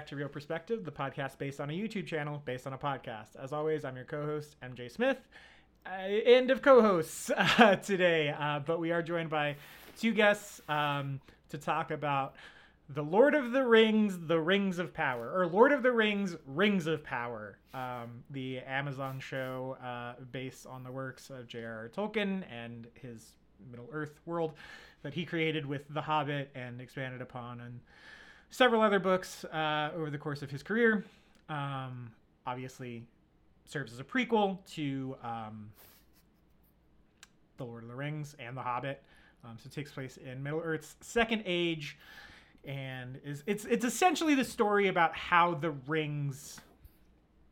back to Real Perspective, the podcast based on a YouTube channel based on a podcast. As always, I'm your co-host MJ Smith. Uh, end of co-hosts uh, today, uh, but we are joined by two guests um, to talk about the Lord of the Rings, the Rings of Power, or Lord of the Rings, Rings of Power, um, the Amazon show uh, based on the works of J.R.R. Tolkien and his Middle Earth world that he created with The Hobbit and expanded upon and several other books uh, over the course of his career. Um, obviously, serves as a prequel to um, The Lord of the Rings and The Hobbit. Um, so it takes place in Middle Earth's Second Age, and is it's it's essentially the story about how the rings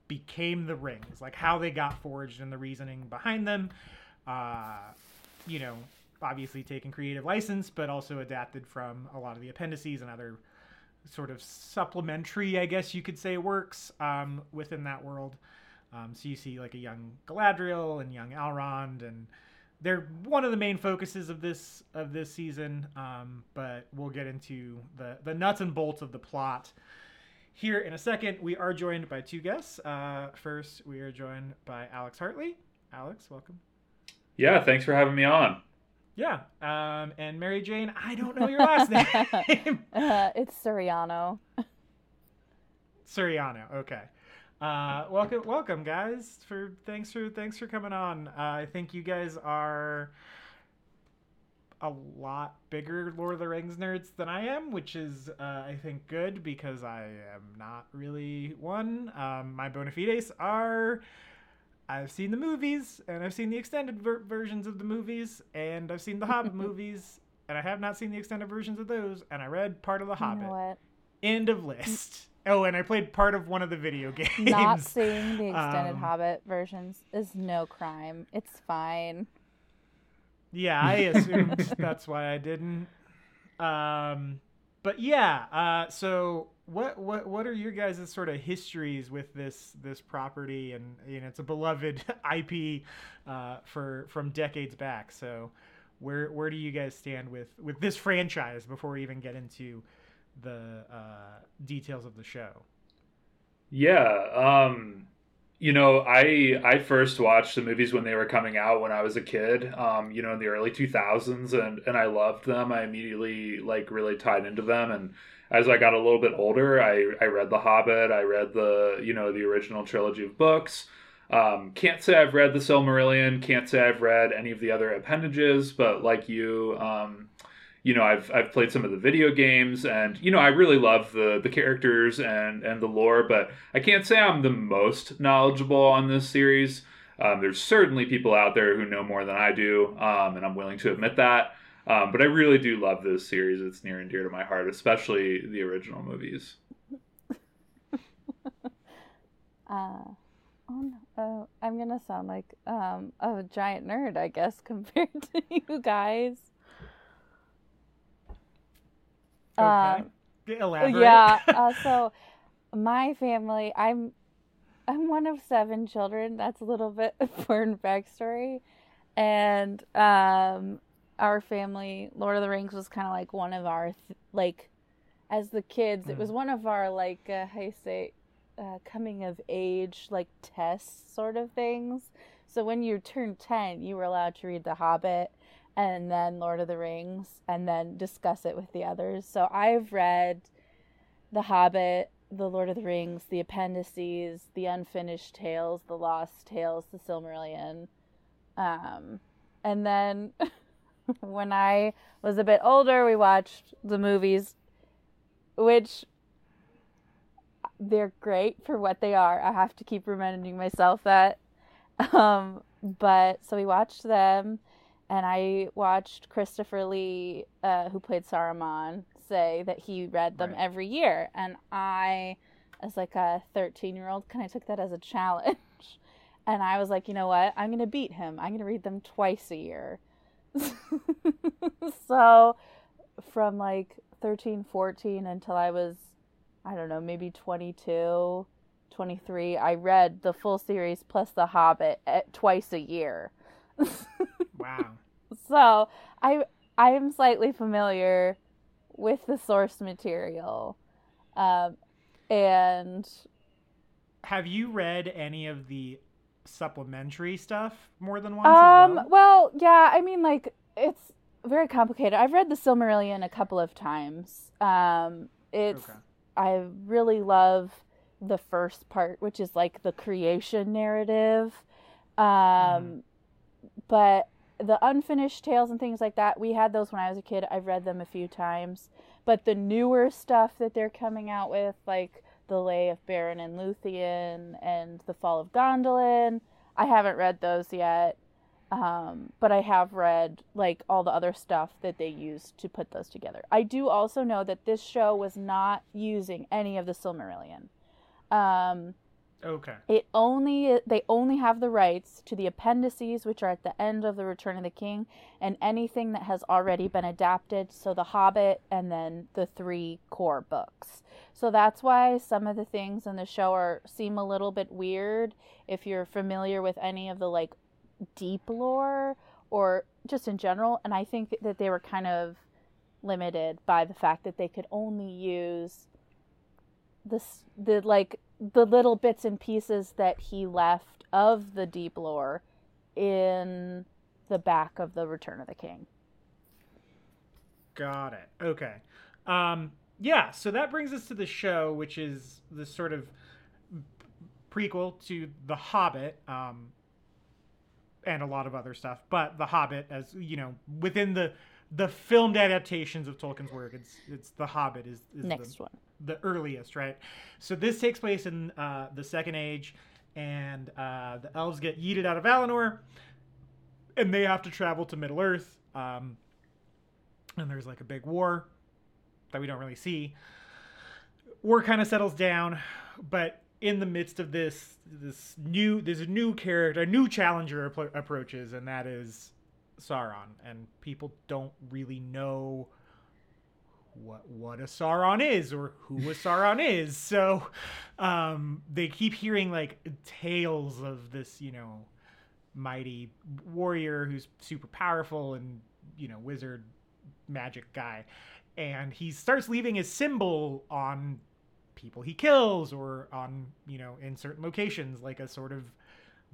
became the rings, like how they got forged and the reasoning behind them. Uh, you know, obviously taking creative license, but also adapted from a lot of the appendices and other sort of supplementary, I guess you could say, works um, within that world. Um, so you see like a young Galadriel and young Elrond, and they're one of the main focuses of this of this season. Um, but we'll get into the the nuts and bolts of the plot here in a second. We are joined by two guests. Uh, first, we are joined by Alex Hartley. Alex, welcome. Yeah, thanks for having me on. Yeah. Um, and Mary Jane, I don't know your last name. uh, it's Suriano. Suriano. Okay. Uh, welcome, welcome, guys. For thanks for thanks for coming on. Uh, I think you guys are a lot bigger Lord of the Rings nerds than I am, which is uh, I think good because I am not really one. Um, my bona fides are I've seen the movies and I've seen the extended ver- versions of the movies and I've seen the Hobbit movies and I have not seen the extended versions of those and I read part of the Hobbit. You know End of list. Oh, and I played part of one of the video games. Not seeing the extended um, Hobbit versions is no crime. It's fine. Yeah, I assumed that's why I didn't. Um, but yeah, uh, so what what what are your guys' sort of histories with this this property? And you know it's a beloved IP uh, for from decades back. So where where do you guys stand with with this franchise before we even get into the uh, details of the show? Yeah um you know i i first watched the movies when they were coming out when i was a kid um you know in the early 2000s and and i loved them. I immediately like really tied into them and as I got a little bit older, I, I read The Hobbit. I read the you know the original trilogy of books. Um, can't say I've read the Silmarillion. Can't say I've read any of the other appendages. But like you, um, you know, I've I've played some of the video games, and you know, I really love the the characters and and the lore. But I can't say I'm the most knowledgeable on this series. Um, there's certainly people out there who know more than I do, um, and I'm willing to admit that. Um, but I really do love this series. It's near and dear to my heart, especially the original movies. uh, oh no, uh, I'm gonna sound like um, a giant nerd, I guess, compared to you guys. Okay. Um, Elaborate. Yeah. Uh, so my family, I'm I'm one of seven children. That's a little bit of important backstory, and um, our family, Lord of the Rings was kind of like one of our th- like as the kids, mm. it was mm. one of our like uh, how you say uh, coming of age like tests sort of things. So when you turned 10, you were allowed to read The Hobbit and then Lord of the Rings and then discuss it with the others. So I've read The Hobbit, The Lord of the Rings, The Appendices, The Unfinished Tales, The Lost Tales, The Silmarillion. Um, and then when I was a bit older, we watched the movies, which they're great for what they are. I have to keep reminding myself that. Um, but so we watched them, and I watched Christopher Lee, uh, who played Saruman, say that he read them right. every year. And I, as like a 13 year old, kind of took that as a challenge. And I was like, you know what? I'm going to beat him. I'm going to read them twice a year. so from like 13, 14 until I was, I don't know, maybe 22, 23, I read the full series plus The Hobbit at, twice a year. wow. So I I am slightly familiar with the source material. Um, and Have you read any of the supplementary stuff more than once? um as well? well yeah i mean like it's very complicated i've read the silmarillion a couple of times um it's Okay. i really love the first part which is like the creation narrative um Mhm. but the unfinished tales and things like that we had those when i was a kid i've read them a few times but the newer stuff that they're coming out with like the lay of Beren and luthien and the fall of gondolin. I haven't read those yet um, but i have read like all the other stuff that they used to put those together. I do also know that this show was not using any of the silmarillion. Um, Okay. it only they only have the rights to the appendices which are at the end of the return of the king and anything that has already been adapted so the hobbit and then the three core books so that's why some of the things in the show are seem a little bit weird if you're familiar with any of the like deep lore or just in general and i think that they were kind of limited by the fact that they could only use this the like the little bits and pieces that he left of the deep lore in the back of the Return of the King. Got it. Okay. Um, yeah, so that brings us to the show, which is the sort of prequel to The Hobbit, um, and a lot of other stuff. But The Hobbit, as you know, within the the filmed adaptations of Tolkien's work, it's it's The Hobbit is, is the, Next one. The earliest, right? So this takes place in uh, the Second Age, and uh, the elves get yeeted out of Valinor, and they have to travel to Middle Earth. Um, and there's like a big war that we don't really see. War kind of settles down, but in the midst of this, this new there's a new character, a new challenger appro- approaches, and that is Sauron. And people don't really know what what a Sauron is or who a Sauron is. So um, they keep hearing like tales of this, you know, mighty warrior who's super powerful and you know wizard magic guy, and he starts leaving his symbol on people he kills or on you know in certain locations like a sort of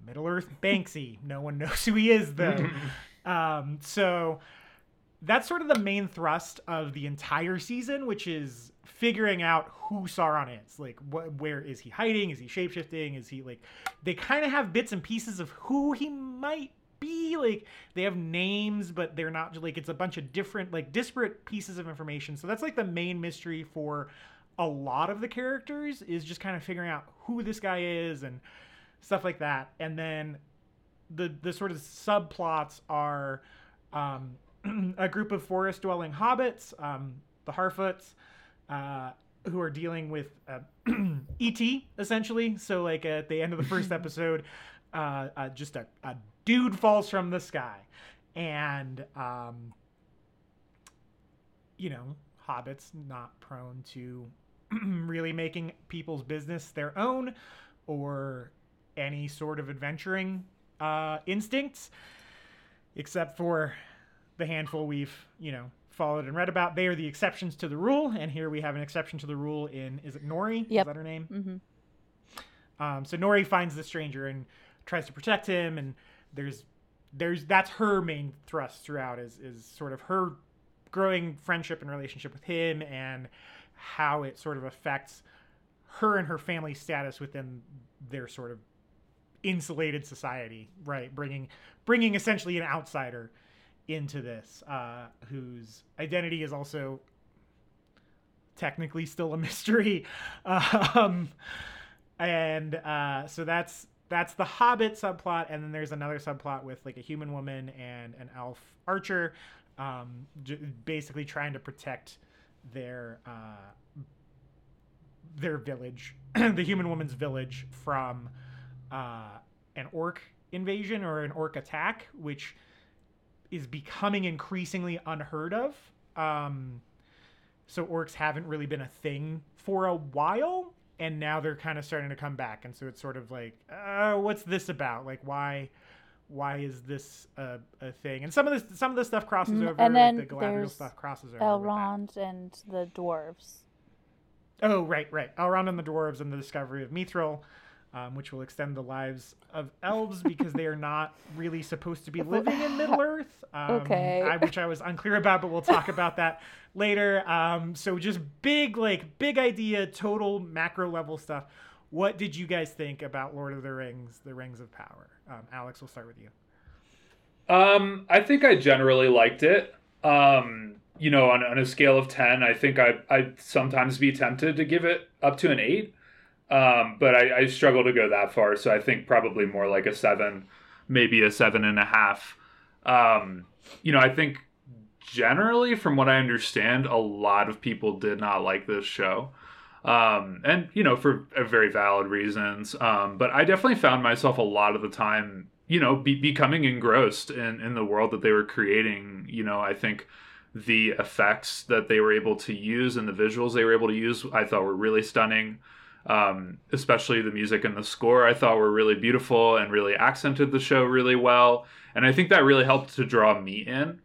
Middle Earth Banksy. no one knows who he is though. um, so that's sort of the main thrust of the entire season, which is figuring out who Sauron is. Like, wh- where is he hiding? Is he shapeshifting? Is he like? They kind of have bits and pieces of who he might be. Like, they have names, but they're not like it's a bunch of different, like, disparate pieces of information. So that's like the main mystery for a lot of the characters is just kind of figuring out who this guy is and stuff like that. And then the the sort of subplots are. Um, a group of forest dwelling hobbits, um, the Harfoots, uh, who are dealing with uh, ET essentially. So, like at the end of the first episode, uh, uh, just a, a dude falls from the sky, and um, you know, hobbits not prone to really making people's business their own or any sort of adventuring uh, instincts, except for the handful we've you know followed and read about. They are the exceptions to the rule, and here we have an exception to the rule in is it Nori? Yep. Is that her name? hmm Um, so Nori finds the stranger and tries to protect him, and there's there's that's her main thrust throughout is is sort of her growing friendship and relationship with him and how it sort of affects her and her family status within their sort of insulated society, right? Bringing bringing essentially an outsider into this, uh, whose identity is also technically still a mystery. Um, and uh, so that's that's the Hobbit subplot, and then there's another subplot with like a human woman and an elf archer, um, j- basically trying to protect their uh, their village, the human woman's village, from uh, an orc invasion or an orc attack, which is becoming increasingly unheard of. Um, so orcs haven't really been a thing for a while, and now they're kind of starting to come back. And so it's sort of like, uh, what's this about? Like, why? Why is this a, a thing? And some of this, some of the stuff crosses Mm, over. and like then the Galadriel there's stuff crosses over. Elrond and the dwarves. Oh, right, right. Elrond and the dwarves and the discovery of Mithril, um, which will extend the lives of elves because they are not really supposed to be living in Middle Earth. Um, Okay. I, which I was unclear about, but we'll talk about that later. Um, so just big, like big idea, total macro level stuff. What did you guys think about Lord of the Rings, The Rings of Power? Um, Alex, we'll start with you. Um, I think I generally liked it. Um, you know, on, on a scale of 10, I think I, I'd sometimes be tempted to give it up to an 8. Um, but I, I struggle to go that far. So I think probably more like a 7, maybe a seven and a half. Um, you know, I think generally, from what I understand, a lot of people did not like this show. Um, and, you know, for very valid reasons. Um, but I definitely found myself a lot of the time you know, be, becoming engrossed in, in the world that they were creating. You know, I think the effects that they were able to use and the visuals they were able to use, I thought were really stunning. Um, especially the music and the score, I thought were really beautiful and really accented the show really well. And I think that really helped to draw me in.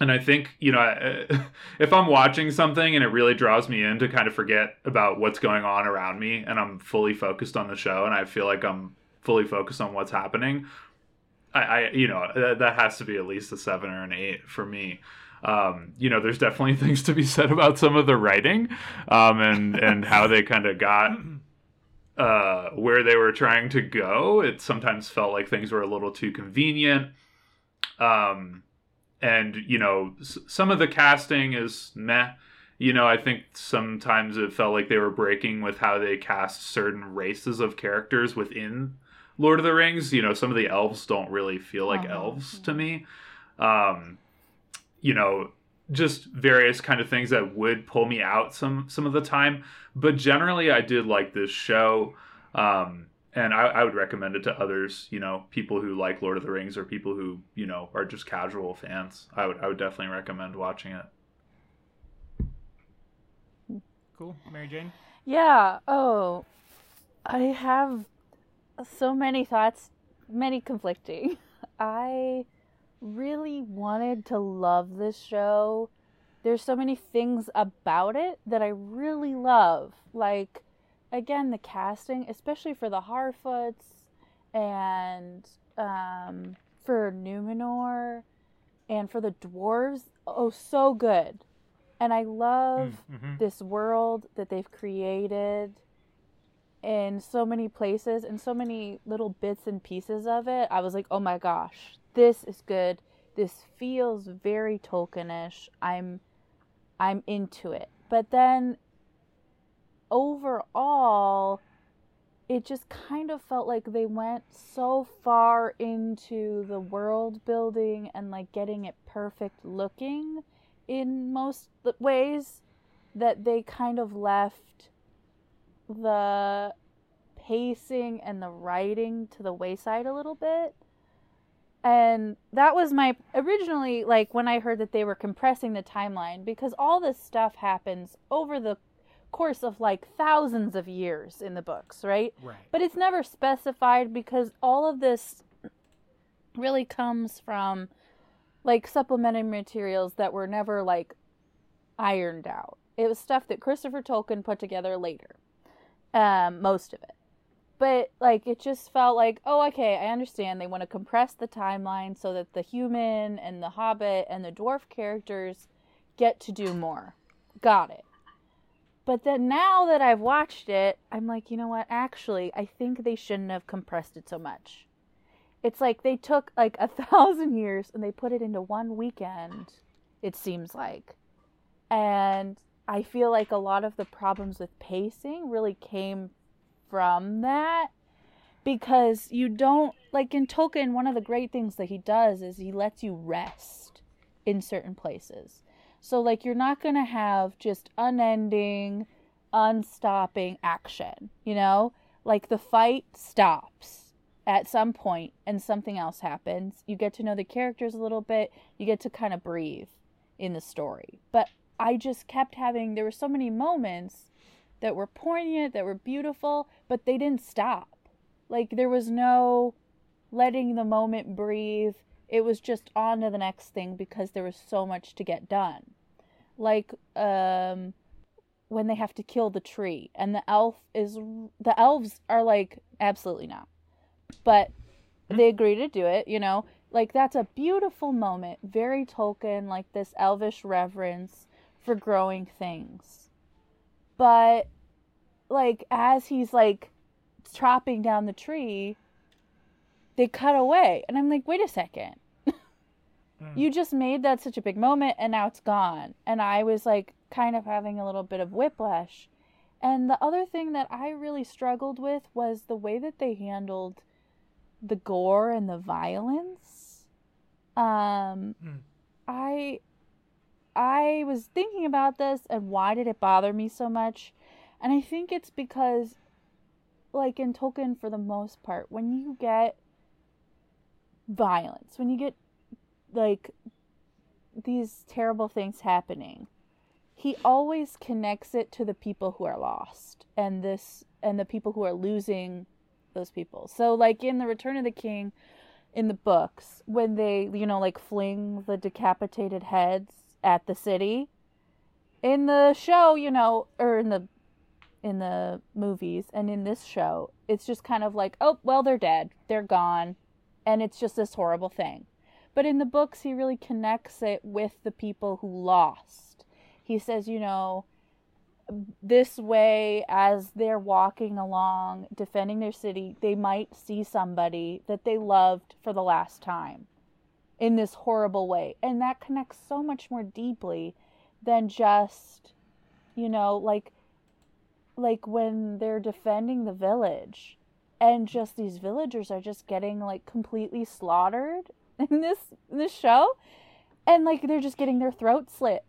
And I think, you know, if I'm watching something and it really draws me in to kind of forget about what's going on around me and I'm fully focused on the show and I feel like I'm fully focused on what's happening, I, I you know that, that has to be at least a seven or an eight for me. Um, you know, there's definitely things to be said about some of the writing um, and and how they kind of got uh, where they were trying to go. It sometimes felt like things were a little too convenient. Um, and you know, s- some of the casting is meh. You know, I think sometimes it felt like they were breaking with how they cast certain races of characters within Lord of the Rings. You know, some of the elves don't really feel like Uh-huh. elves to me. Um, you know, just various kind of things that would pull me out some some of the time. But generally, I did like this show, um, and I, I would recommend it to others. You know, people who like Lord of the Rings or people who you know are just casual fans. I would I would definitely recommend watching it. Cool, Mary Jane. Yeah. Oh, I have so many thoughts, many conflicting. I really wanted to love this show. There's so many things about it that I really love. Like, again, the casting, especially for the Harfoots and um, for Numenor and for the dwarves. Oh, so good. And I love Mm-hmm. this world that they've created in so many places and so many little bits and pieces of it. I was like, oh my gosh, this is good. This feels very Tolkienish. I'm I'm into it. But then overall it just kind of felt like they went so far into the world building and like getting it perfect looking in most ways that they kind of left the pacing and the writing to the wayside a little bit. And that was my originally like when I heard that they were compressing the timeline because all this stuff happens over the course of like thousands of years in the books, right? Right. But it's never specified because all of this really comes from like supplementary materials that were never like ironed out. It was stuff that Christopher Tolkien put together later. Um, most of it. But like it just felt like, oh okay, I understand they want to compress the timeline so that the human and the hobbit and the dwarf characters get to do more. Got it. But then now that I've watched it, I'm like, you know what? Actually, I think they shouldn't have compressed it so much. It's like they took like a thousand years and they put it into one weekend, it seems like. And I feel like a lot of the problems with pacing really came from that because you don't like in Tolkien one of the great things that he does is he lets you rest in certain places. So like you're not going to have just unending unstopping action, you know? Like the fight stops at some point and something else happens. You get to know the characters a little bit, you get to kind of breathe in the story. But I just kept having there were so many moments that were poignant, that were beautiful, but they didn't stop. Like there was no letting the moment breathe. It was just on to the next thing because there was so much to get done. Like um when they have to kill the tree and the elf is the elves are like absolutely not but they agree to do it you know like that's a beautiful moment very tolkien like this elvish reverence for growing things but like as he's like chopping down the tree they cut away. And i'm like wait a second. You just made that such a big moment and now it's gone. And i was like kind of having a little bit of whiplash. And the other thing that i really struggled with was the way that they handled the gore and the violence. Um Mm. i i was thinking about this and why did it bother me so much? And i think it's because like in tolkien for the most part when you get violence when you get like these terrible things happening he always connects it to the people who are lost and this and the people who are losing those people. So like in the return of the king in the books when they you know like fling the decapitated heads at the city. In the show you know or in the in the movies and in this show it's just kind of like oh well they're dead. They're gone. And it's just this horrible thing. But in the books he really connects it with the people who lost. He says you know this way as they're walking along defending their city they might see somebody that they loved for the last time in this horrible way. And that connects so much more deeply than just you know like like when they're defending the village and just these villagers are just getting like completely slaughtered in this this show. And like they're just getting their throats slit.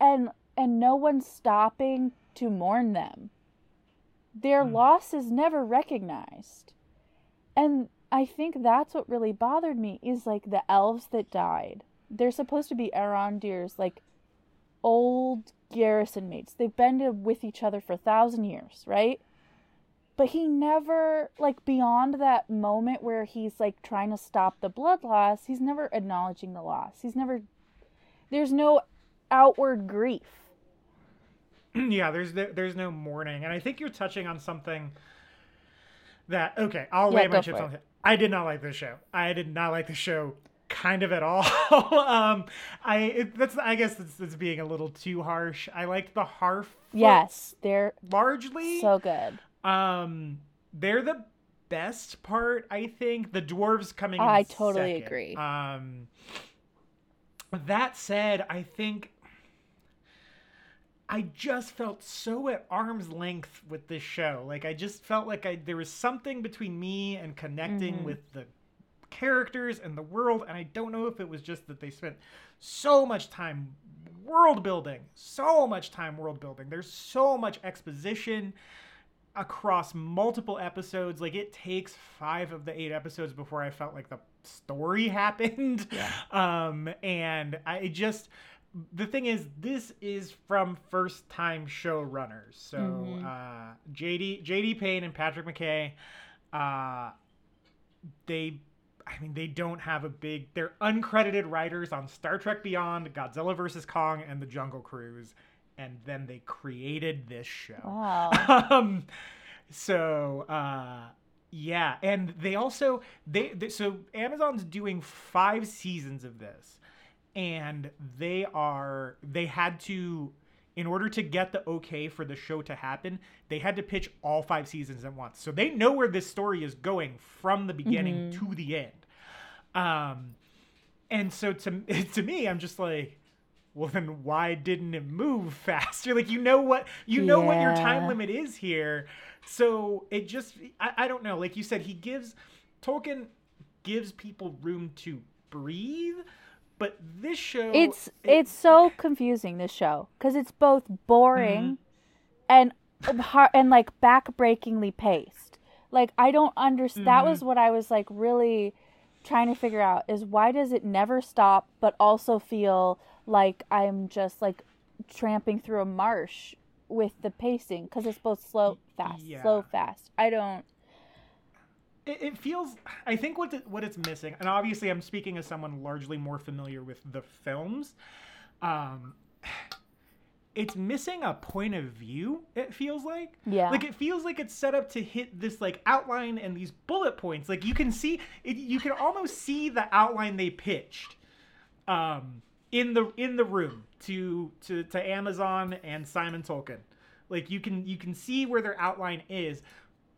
And and no one's stopping to mourn them. Their Hmm. loss is never recognized. And i think that's what really bothered me is like the elves that died. They're supposed to be Arondir's like old garrison mates. They've been with each other for a thousand years right? But he never like beyond that moment where he's like trying to stop the blood loss he's never acknowledging the loss. He's never there's no outward grief. Yeah, there's no, there's no mourning, and I think you're touching on something that okay. I'll Yeah, lay my chips on it. I did not like this show. I did not like the show kind of at all. um, I it, that's I guess it's, that's being a little too harsh. I liked the Harf. yes they're largely. so good Um, they're the best part, I think. The dwarves coming. in I totally second. agree. Um, that said, I think I just felt so at arm's length with this show. Like I just felt like I there was something between me and connecting Mhm. with the characters and the world, and I don't know if it was just that they spent so much time world building, so much time world building. There's so much exposition across multiple episodes. Like it takes five of the eight episodes before I felt like the story happened. Yeah. Um, and I just the thing is, this is from first time showrunners. So Mhm. uh, JD JD Payne and Patrick McKay, uh, they. I mean, they don't have a big. They're uncredited writers on Star Trek Beyond, Godzilla vs Kong, and The Jungle Cruise, and then they created this show wow um so uh yeah and they also they, they so amazon's doing five seasons of this and they are they had to in order to get the okay for the show to happen they had to pitch all five seasons at once. So they know where this story is going from the beginning to the end. Um and so to to me i'm just like well then why didn't it move faster? Like you know what you know what your time limit is here. So it just I, I don't know. Like you said he gives tolkien gives people room to breathe but this show it's it- it's so confusing this show because it's both boring Mm-hmm. and hard, and like backbreakingly paced like i don't understand that Mm-hmm. was what i was like really trying to figure out is why does it never stop but also feel like i'm just like tramping through a marsh with the pacing because it's both slow fast yeah. slow fast i don't it, it feels i think what what it's missing and obviously i'm speaking as someone largely more familiar with the films um it's missing a point of view. It feels like. Yeah. Like it feels like it's set up to hit this like outline and these bullet points. Like you can see, it, you can almost see the outline they pitched, um, in the in the room to to to Amazon and Simon Tolkien. Like you can you can see where their outline is,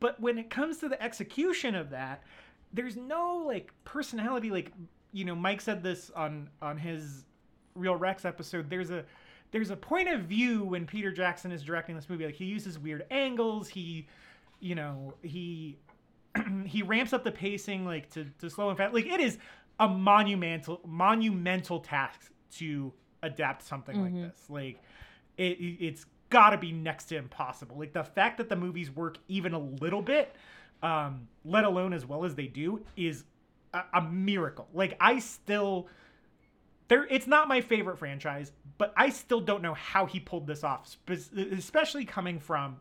but when it comes to the execution of that, there's no like personality. Like you know, Mike said this on on his Real Rex episode. There's a there's a point of view when Peter Jackson is directing this movie. Like he uses weird angles. He, you know, he he ramps up the pacing like to, to slow and fast. Like it is a monumental monumental task to adapt something Mhm. like this. Like it it's got to be next to impossible. Like the fact that the movies work even a little bit, um, let alone as well as they do, is a, a miracle. Like I still there it's not my favorite franchise but i still don't know how he pulled this off especially coming from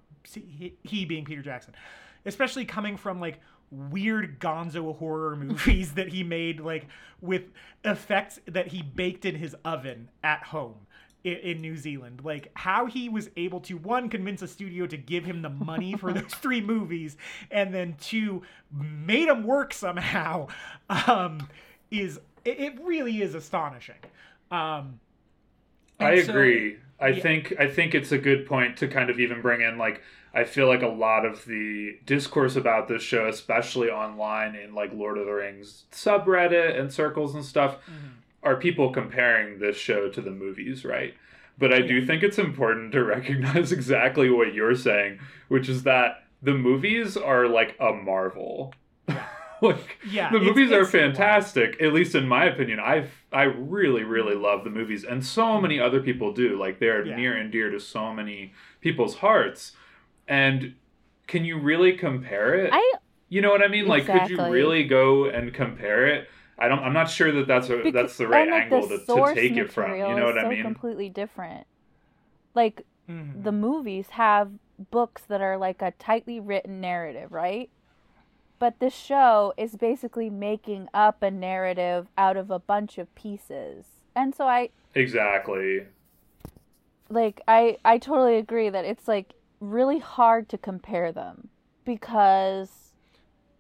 he being peter jackson especially coming from like weird gonzo horror movies that he made like with effects that he baked in his oven at home in, in new zealand like how he was able to one convince a studio to give him the money for those three movies and then two made them work somehow um is it, it really is astonishing um I and so- agree. I yeah. think I think it's a good point to kind of even bring in like I feel like a lot of the discourse about this show, especially online in like Lord of the Rings subreddit and circles and stuff, Mhm. Are people comparing this show to the movies, right? But I do think it's important to recognize exactly what you're saying, which is that the movies are like a marvel. like yeah the it's- movies are it's wild. fantastic at least in my opinion. I i really really mm-hmm. love the movies and so mm-hmm. many other people do. Like they're Yeah. near and dear to so many people's hearts. And can you really compare it? I you know what i mean? Like could you really go and compare it i don't i'm not sure that that's a, Because- that's the right like, angle the to, to take it from you know is what i mean completely different. Like Mhm. the movies have books that are like a tightly written narrative, right? But the show is basically making up a narrative out of a bunch of pieces. And so I exactly like I I totally agree that it's like really hard to compare them because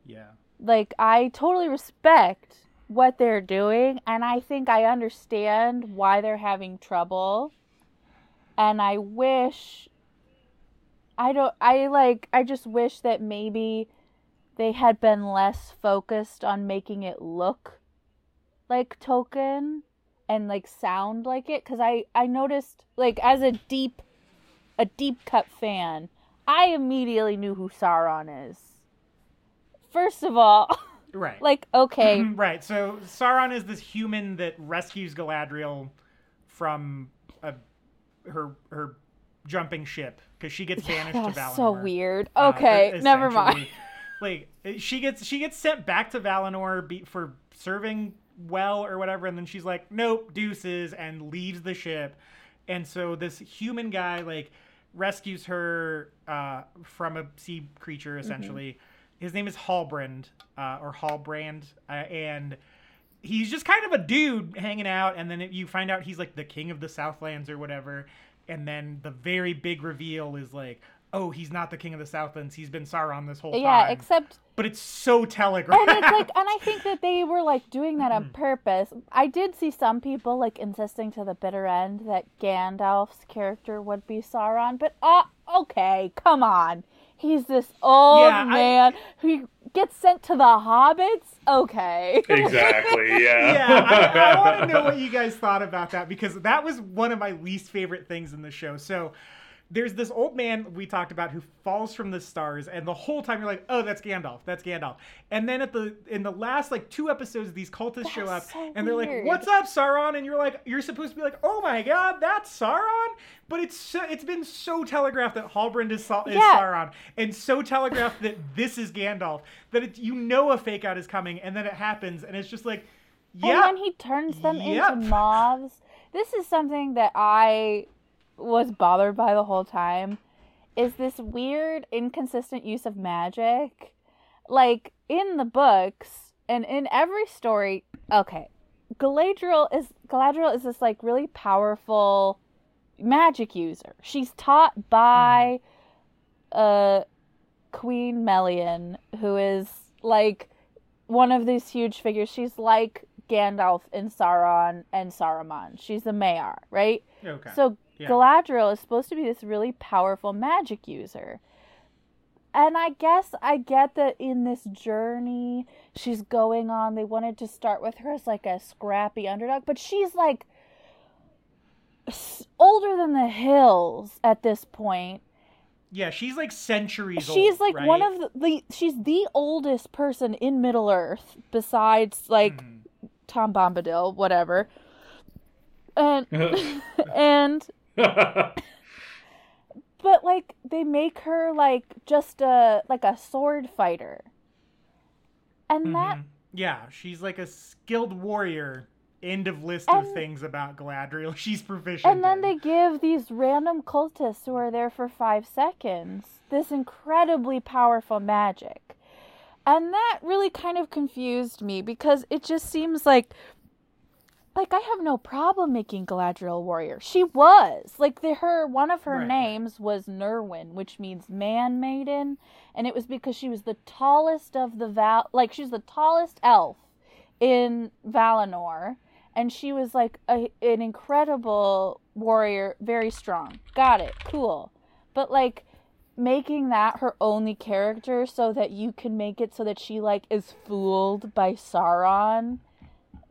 yeah like I totally respect what they're doing and I think I understand why they're having trouble and I wish I don't I like I just wish that maybe they had been less focused on making it look like Tolkien and like sound like it cuz I I noticed like as a deep a deep cut fan I immediately knew who Sauron is. First of all, right like okay, right so sauron is this human that rescues galadriel from a, her her jumping ship because she gets banished to that's Valinor. so weird. uh, Okay, e- never mind. Like she gets she gets sent back to Valinor be, for serving well or whatever, and then she's like, "Nope, deuces," and leaves the ship. And so this human guy like rescues her uh, from a sea creature Mm-hmm. His name is Halbrand uh, or Halbrand, uh, and he's just kind of a dude hanging out. And then you find out he's like the king of the Southlands or whatever. And then the very big reveal is like, oh, he's not the king of the Southlands. He's been Sauron this whole yeah, time. Yeah, except but it's so telegraphed. and it's like and I think that they were like doing that on purpose. I did see some people like insisting to the bitter end that Gandalf's character would be Sauron, but uh okay, come on. He's this old Yeah, I- man who gets sent to the hobbits. Okay. exactly yeah yeah, I, I want to know what you guys thought about that because that was one of my least favorite things in the show. So there's this old man we talked about who falls from the stars, and the whole time you're like, "Oh, that's Gandalf. That's Gandalf." And then at the in the last like two episodes, these cultists show up, so and they're like, "What's up, Sauron?" And you're like, you're supposed to be like, "Oh my God, that's Sauron." But it's so, it's been so telegraphed that Halbrand is, Sa- is Yeah. Sauron, and so telegraphed that this is Gandalf that it, you know a fake out is coming, and then it happens, and it's just like, yeah, And when he turns them Yep. into moths, this is something that I was bothered by the whole time. Is this weird, inconsistent use of magic? Like in the books and in every story, okay. Galadriel is Galadriel is this like really powerful magic user. She's taught by uh Queen Melian, who is like one of these huge figures. She's like Gandalf and Sauron and Saruman. She's a Maiar, right? Okay. So Yeah. Galadriel is supposed to be this really powerful magic user. And I guess I get that in this journey she's going on, they wanted to start with her as like a scrappy underdog, but she's like older than the hills at this point. yeah, she's like centuries old. She's like one of the, the she's the oldest person in Middle Earth besides like Mhm. Tom Bombadil, whatever. And and but like they make her like just a like a sword fighter and that Mhm. Yeah, she's like a skilled warrior. End of list And- of things about Galadriel. She's proficient. and then in. they give these random cultists who are there for five seconds this incredibly powerful magic and that really kind of confused me because it just seems like like I have no problem making Galadriel warrior. She was. Like the her one of her Right, names was Nerwen, which means man maiden, and it was because she was the tallest of the Val like she's the tallest elf in Valinor, and she was like a, an incredible warrior, very strong. Got it, cool, but like making that her only character so that you can make it so that she like is fooled by Sauron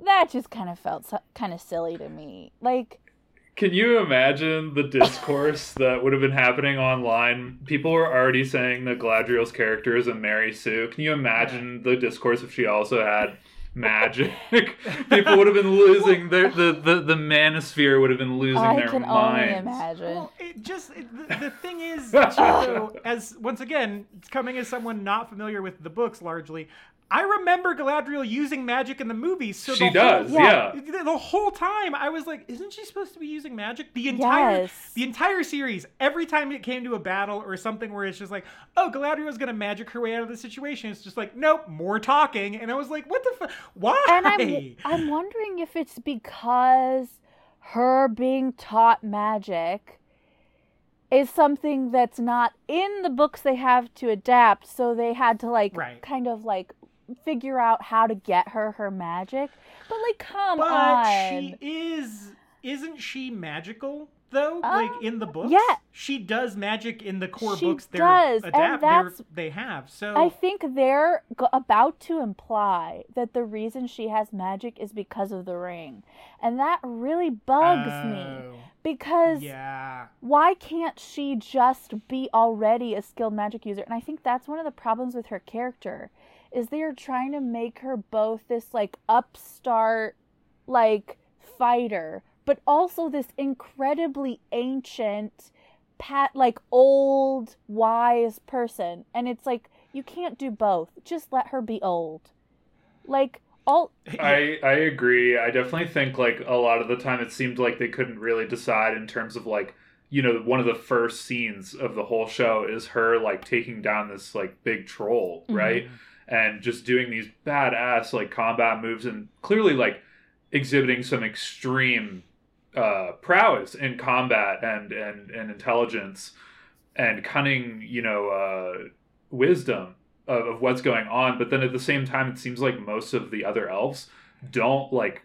that just kind of felt so, kind of silly to me. Like, Can you imagine the discourse that would have been happening online? People were already saying that Galadriel's character is a Mary Sue. Can you imagine the discourse if she also had magic? People would have been losing their the the the manosphere would have been losing I their can only imagine. Well, it just it, the, the thing is, too, as once again, it's coming as someone not familiar with the books largely. I remember Galadriel using magic in the movies. So She the whole- does, Yeah. yeah. The, the whole time, I was like, "Isn't she supposed to be using magic?" The entire Yes. the entire series, every time it came to a battle or something where it's just like, "Oh, Galadriel's gonna magic her way out of the situation," it's just like, "Nope, more talking." And I was like, "What the fuck? Why?" and I'm I'm wondering if it's because her being taught magic is something that's not in the books they have to adapt, so they had to like Right. kind of like figure out how to get her her magic. But like, come but on. she is isn't she magical though like Um, in the books yeah. she does magic in the core She books they're does, and adapt they're, that's- they have so I think they're g- about to imply that the reason she has magic is because of the ring. And that really bugs me Oh, because yeah why can't she just be already a skilled magic user? And I think that's one of the problems with her character is they are trying to make her both this like upstart like fighter, but also this incredibly ancient pat like old wise person. And it's like you can't do both. Just let her be old. Like all I I agree. I definitely think like a lot of the time it seemed like they couldn't really decide in terms of like you know one of the first scenes of the whole show is her like taking down this like big troll, Mhm. right? And just doing these badass like combat moves and clearly like exhibiting some extreme uh prowess in combat and and and intelligence and cunning, you know, uh wisdom of, of what's going on. But then at the same time it seems like most of the other elves don't like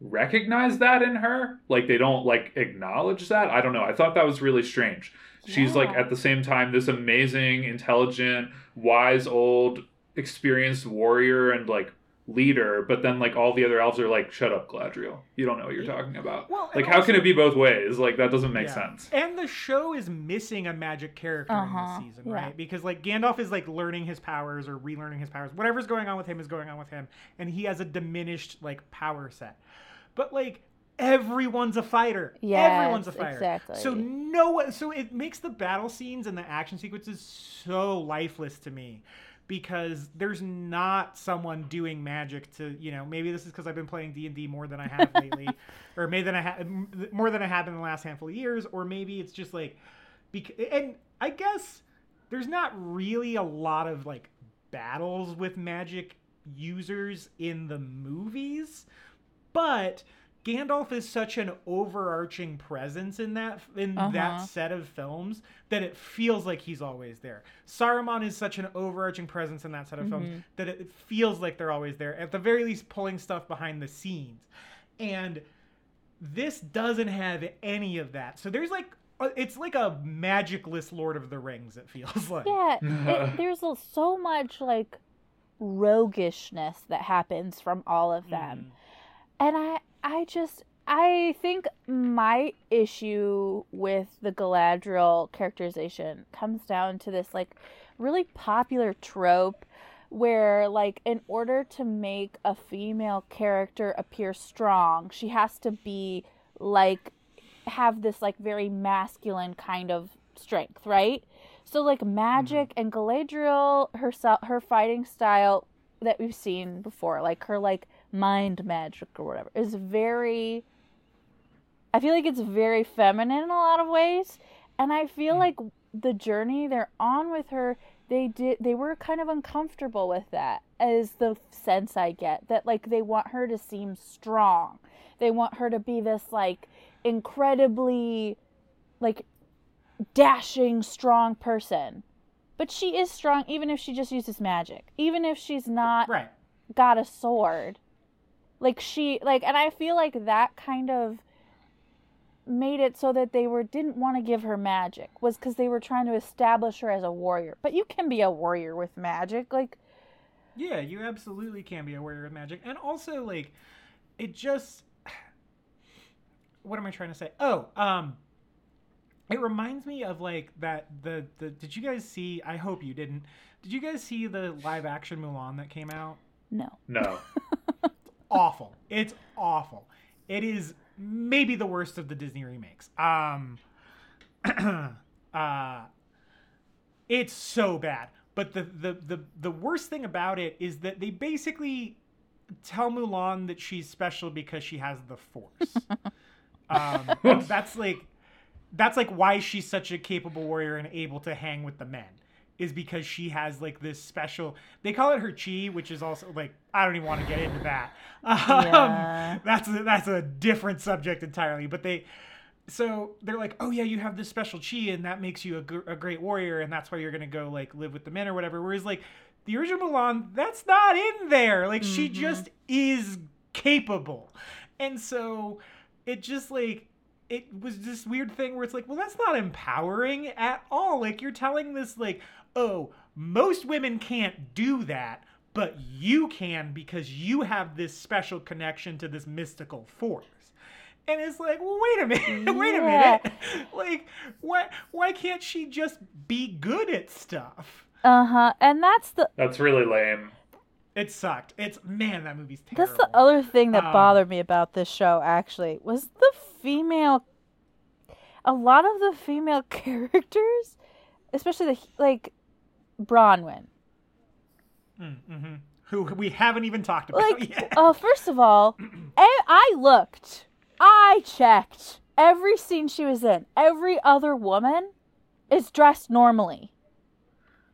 recognize that in her. Like they don't like acknowledge that. I don't know. I thought that was really strange. She's like at the same time this amazing intelligent wise old experienced warrior and like leader but then like all the other elves are like shut up galadriel you don't know what you're talking about well like and how can it be both ways like that doesn't make Yeah. sense And the show is missing a magic character Uh-huh, in the season, yeah. right? Because like Gandalf is like learning his powers or relearning his powers. Whatever's going on with him is going on with him, and he has a diminished like power set. But like everyone's a fighter. Yeah, everyone's a fighter. exactly. So no one. So it makes the battle scenes and the action sequences so lifeless to me. Because there's not someone doing magic to, you know, maybe this is because I've been playing D and D more than I have lately, or maybe than I have more than I have in the last handful of years, or maybe it's just like, bec- and I guess there's not really a lot of like battles with magic users in the movies, but Gandalf is such an overarching presence in that in that Uh-huh. set of films that it feels like he's always there. Saruman is such an overarching presence in that set of Mm-hmm. films that it feels like they're always there. At the very least, pulling stuff behind the scenes, and this doesn't have any of that. So there's like uh, it's like a magicless Lord of the Rings. It feels like. Yeah, it, there's so much like roguishness that happens from all of them. And I I just I think my issue with the Galadriel characterization comes down to this like really popular trope where like in order to make a female character appear strong, she has to be like have this like very masculine kind of strength, right? So like magic mm-hmm. and Galadriel herself her fighting style that we've seen before, like her like mind magic or whatever, is very I feel like it's very feminine in a lot of ways. And I feel mm. like the journey they're on with her, they did they were kind of uncomfortable with that as the sense I get. That like they want her to seem strong. They want her to be this like incredibly like dashing strong person. But she is strong even if she just uses magic. Even if she's not Right. got a sword. Like she like and I feel like that kind of made it so that they were didn't want to give her magic was cuz they were trying to establish her as a warrior. But you can be a warrior with magic like Yeah, you absolutely can be a warrior with magic. And also like it just what am I trying to say? Oh, um it reminds me of like that the the did you guys see I hope you didn't. Did you guys see the live action Mulan that came out? no. No. awful. It's awful. It is maybe the worst of the Disney remakes. Um uh it's so bad. But the, the the the worst thing about it is that they basically tell Mulan that she's special because she has the force. um that's like that's like why she's such a capable warrior and able to hang with the men is because she has like this special they call it her chi which is also like i don't even want to get into that um, Yeah. that's a, that's a different subject entirely but they so they're like oh yeah you have this special chi and that makes you a, gr- a great warrior and that's why you're gonna go like live with the men or whatever whereas like the original Mulan, that's not in there like she just is capable and so it just like it was this weird thing where it's like, well, that's not empowering at all. Like you're telling this like, oh, most women can't do that, but you can because you have this special connection to this mystical force. And it's like, well, wait a minute, wait a minute. Like, why why can't she just be good at stuff? Uh-huh. And that's the That's really lame. It sucked. It's man, that movie's terrible. That's the other thing that Um, bothered me about this show actually was the female a lot of the female characters, especially the like Bronwyn. Mm, mhm. Who we haven't even talked about Like yet. uh first of all, I, I looked. I checked every scene she was in. Every other woman is dressed normally.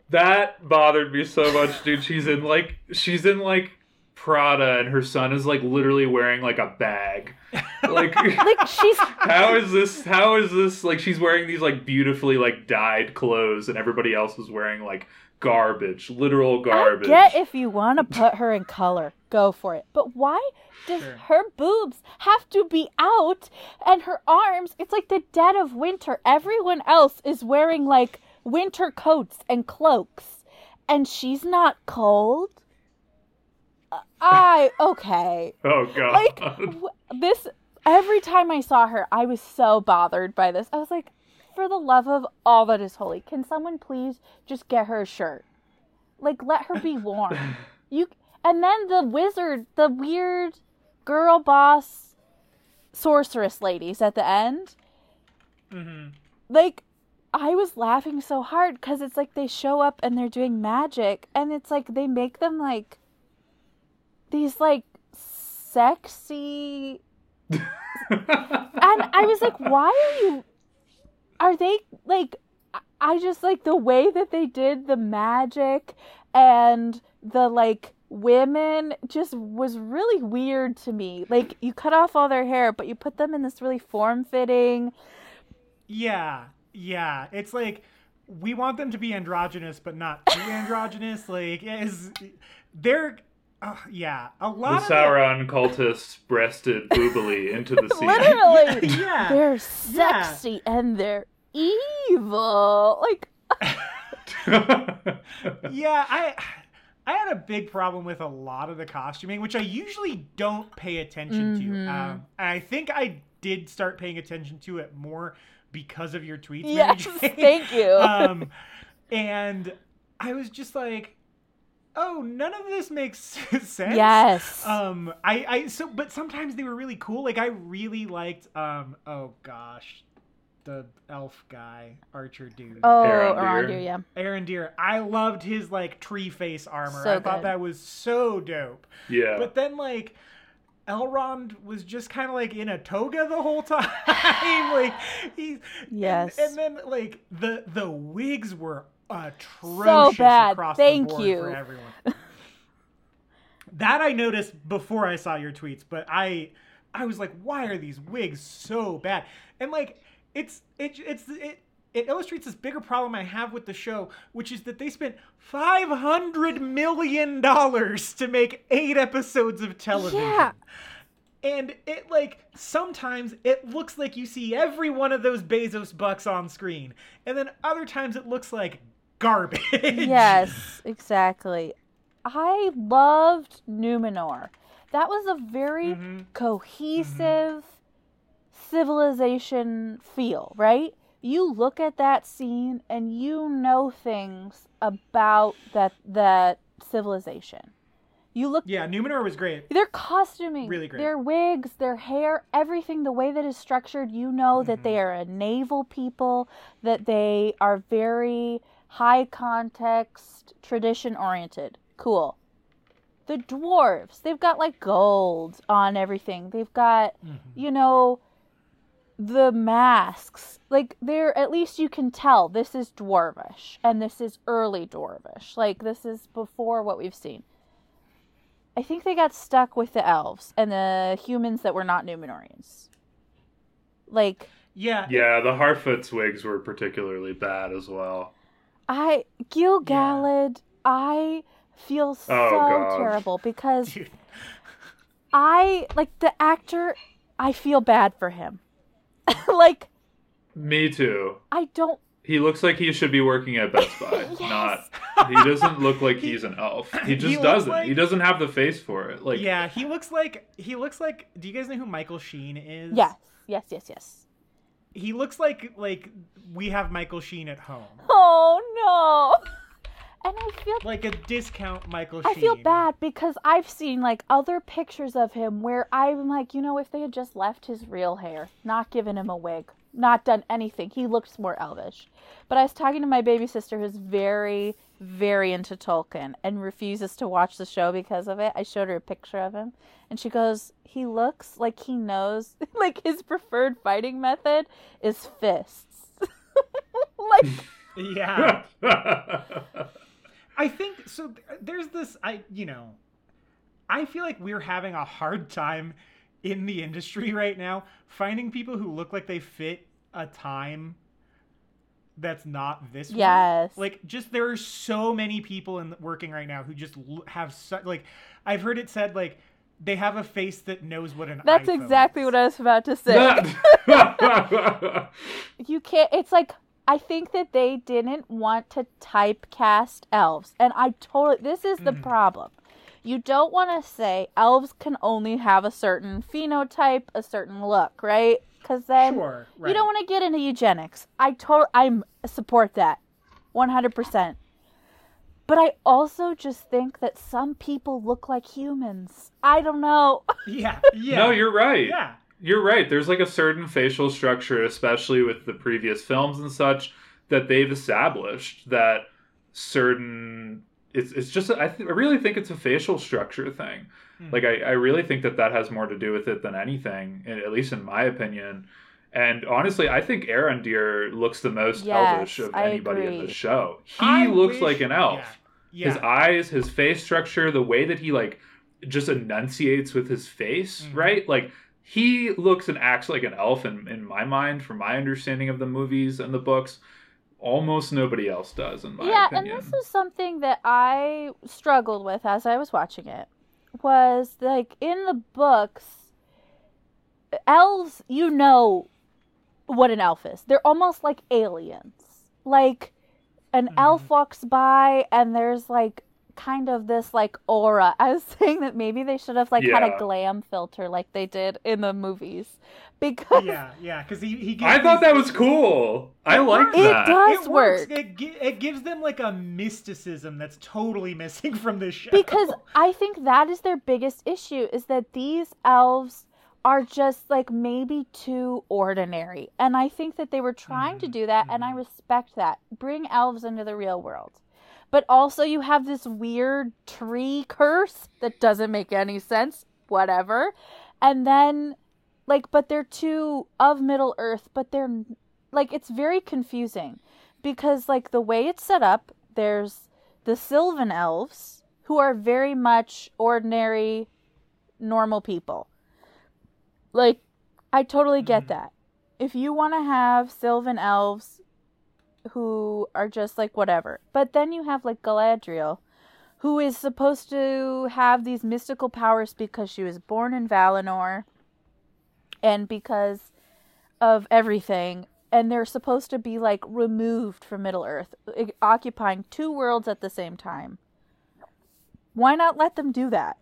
That bothered me so much, dude. She's in like she's in like Prada and her son is like literally wearing like a bag. Like Like she's how is this how is this like she's wearing these like beautifully like dyed clothes and everybody else is wearing like garbage, literal garbage. I get if you want to put her in color, go for it. But why does Sure. her boobs have to be out and her arms? It's like the dead of winter. Everyone else is wearing like winter coats and cloaks, and she's not cold. I okay. oh god. Like w- this every time I saw her, I was so bothered by this. I was like, for the love of all that is holy, can someone please just get her a shirt? Like let her be warm. You and then the wizard, the weird girl boss sorceress ladies at the end. Mhm. Like I was laughing so hard cuz it's like they show up and they're doing magic and it's like they make them like these like sexy and I was like, why are you? Are they like? I- just like the way that they did the magic and the like women just was really weird to me. Like you cut off all their hair, but you put them in this really form fitting. Yeah, yeah. It's like we want them to be androgynous, but not too androgynous. Like is they're. Uh, yeah, a lot the of Sauron cultists breasted boobily into the sea. Literally, yeah. they're sexy and they're evil. Like yeah, I I had a big problem with a lot of the costuming, which I usually don't pay attention Mhm. to. Um, and I think I did start paying attention to it more because of your tweets. Mary yes, thank you. um, and I was just like, oh, none of this makes sense. yes. Um, I, I, so, but sometimes they were really cool. Like I really liked, um, oh gosh, the elf guy, archer dude. oh, Arondir. around yeah. Arondir. I loved his like tree face armor. So I thought that was so dope. yeah. But then like Elrond was just kind of like in a toga the whole time. like he's Yes. And, and then like the the wigs were atrocious bad. across Thank the board you. for everyone. that I noticed before I saw your tweets, but I I was like, why are these wigs so bad? And like it's it it's it it illustrates this bigger problem I have with the show, which is that they spent five hundred million dollars to make eight episodes of television. Yeah. And it like sometimes it looks like you see every one of those Bezos bucks on screen, and then other times it looks like garbage. Yes, exactly. I loved Numenor. That was a very Mhm. cohesive civilization feel, right? You look at that scene and you know things about that that civilization. You look Yeah, Numenor was great. their costuming, Really great. their wigs, their hair, everything, the way that is structured, you know that Mhm. they are a naval people, that they are very high context, tradition oriented. Cool. The dwarves, they've got like gold on everything. They've got, Mhm. you know, the masks. Like they're at least you can tell this is dwarvish and this is early dwarvish. Like this is before what we've seen. I think they got stuck with the elves and the humans that were not Numenorians. Like Yeah, yeah, the Harfoot's wigs were particularly bad as well. I Gil-galad, I feel oh, so Oh, terrible because dude. I like the actor. I feel bad for him. like Me too. I don't. He looks like he should be working at Best Buy. Yes. Not. He doesn't look like he's an elf. He He just looks doesn't. like- He doesn't have the face for it. Like yeah, he looks like he looks like. Do you guys know who Michael Sheen is? Yes, yes, yes, yes. He looks like like we have Michael Sheen at home, Oh no. And I feel like a discount Michael Sheen. I feel bad because I've seen like other pictures of him where I'm like, you know, if they had just left his real hair, not given him a wig, not done anything, he looks more elvish. But I was talking to my baby sister who's very, very into Tolkien and refuses to watch the show because of it. I showed her a picture of him and she goes, he looks like he knows, like his preferred fighting method is fists. like, Yeah. I think so. There's this. I you know, I feel like we're having a hard time in the industry right now finding people who look like they fit a time that's not this one. yes. Like just there are so many people in working right now who just l- have such like I've heard it said like they have a face that knows what an That's iPhone exactly is. what I was about to say. You can't it's like i think that they didn't want to typecast elves and i totally this is the Mhm. problem you don't want to say elves can only have a certain phenotype a certain look right because then Sure. Right. you don't want to get into eugenics i totally i'm support that 100% but i also just think that some people look like humans i don't know Yeah. Yeah. No, you're right. Yeah. You're right. There's like a certain facial structure, especially with the previous films and such, that they've established that certain. It's it's just I, th- I really think it's a facial structure thing. Mhm. Like I, I really think that that has more to do with it than anything, at least in my opinion. And honestly, I think Arondir looks the most Yes, elvish of I anybody in the show. He I looks wish- like an elf. yeah. Yeah. His eyes, his face structure, the way that he like just enunciates with his face, Mhm. right? Like he looks and acts like an elf in, in my mind, from my understanding of the movies and the books. Almost nobody else does, in my yeah, opinion. and this is something that I struggled with as I was watching it. Was like in the books, elves, you know what an elf is. They're almost like aliens. Like an Mhm. elf walks by and there's like kind of this like aura. I was saying that maybe they should have like had a glam filter like they did in the movies. Because yeah, yeah, because he, he gives I thought these- that was cool. I like works. it that. does it works. work. It, gi- it gives them like a mysticism that's totally missing from this show. because I think that is their biggest issue is that these elves are just like maybe too ordinary. And I think that they were trying to Mhm, do that and I mhm. respect that. Bring elves into the real world. But also you have this weird tree curse that doesn't make any sense, whatever. And then like but they're two of Middle Earth, but they're like it's very confusing because like the way it's set up, there's the Sylvan elves who are very much ordinary normal people. Like I totally get Mhm. that. If you want to have Sylvan elves who are just like whatever. But then you have like Galadriel who is supposed to have these mystical powers because she was born in Valinor and because of everything and they're supposed to be like removed from Middle Earth, occupying two worlds at the same time. Why not let them do that?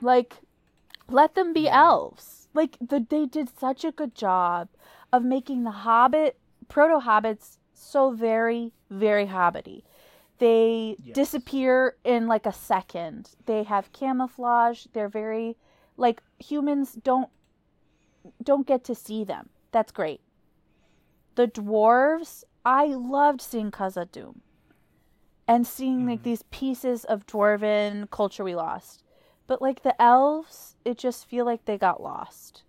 Like, let them be elves. Like, the, they did such a good job of making the Hobbit, proto Hobbits, so very, very hobbity. They Yes. disappear in like a second. They have camouflage. They're very like humans don't don't get to see them. That's great. The dwarves, I loved seeing Khazad-dûm and seeing like Mhm. these pieces of dwarven culture we lost. But like the elves, it just feel like they got lost.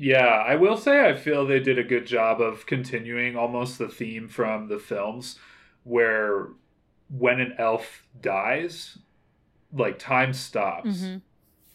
Yeah, I will say I feel they did a good job of continuing almost the theme from the films where when an elf dies, like time stops. Mhm.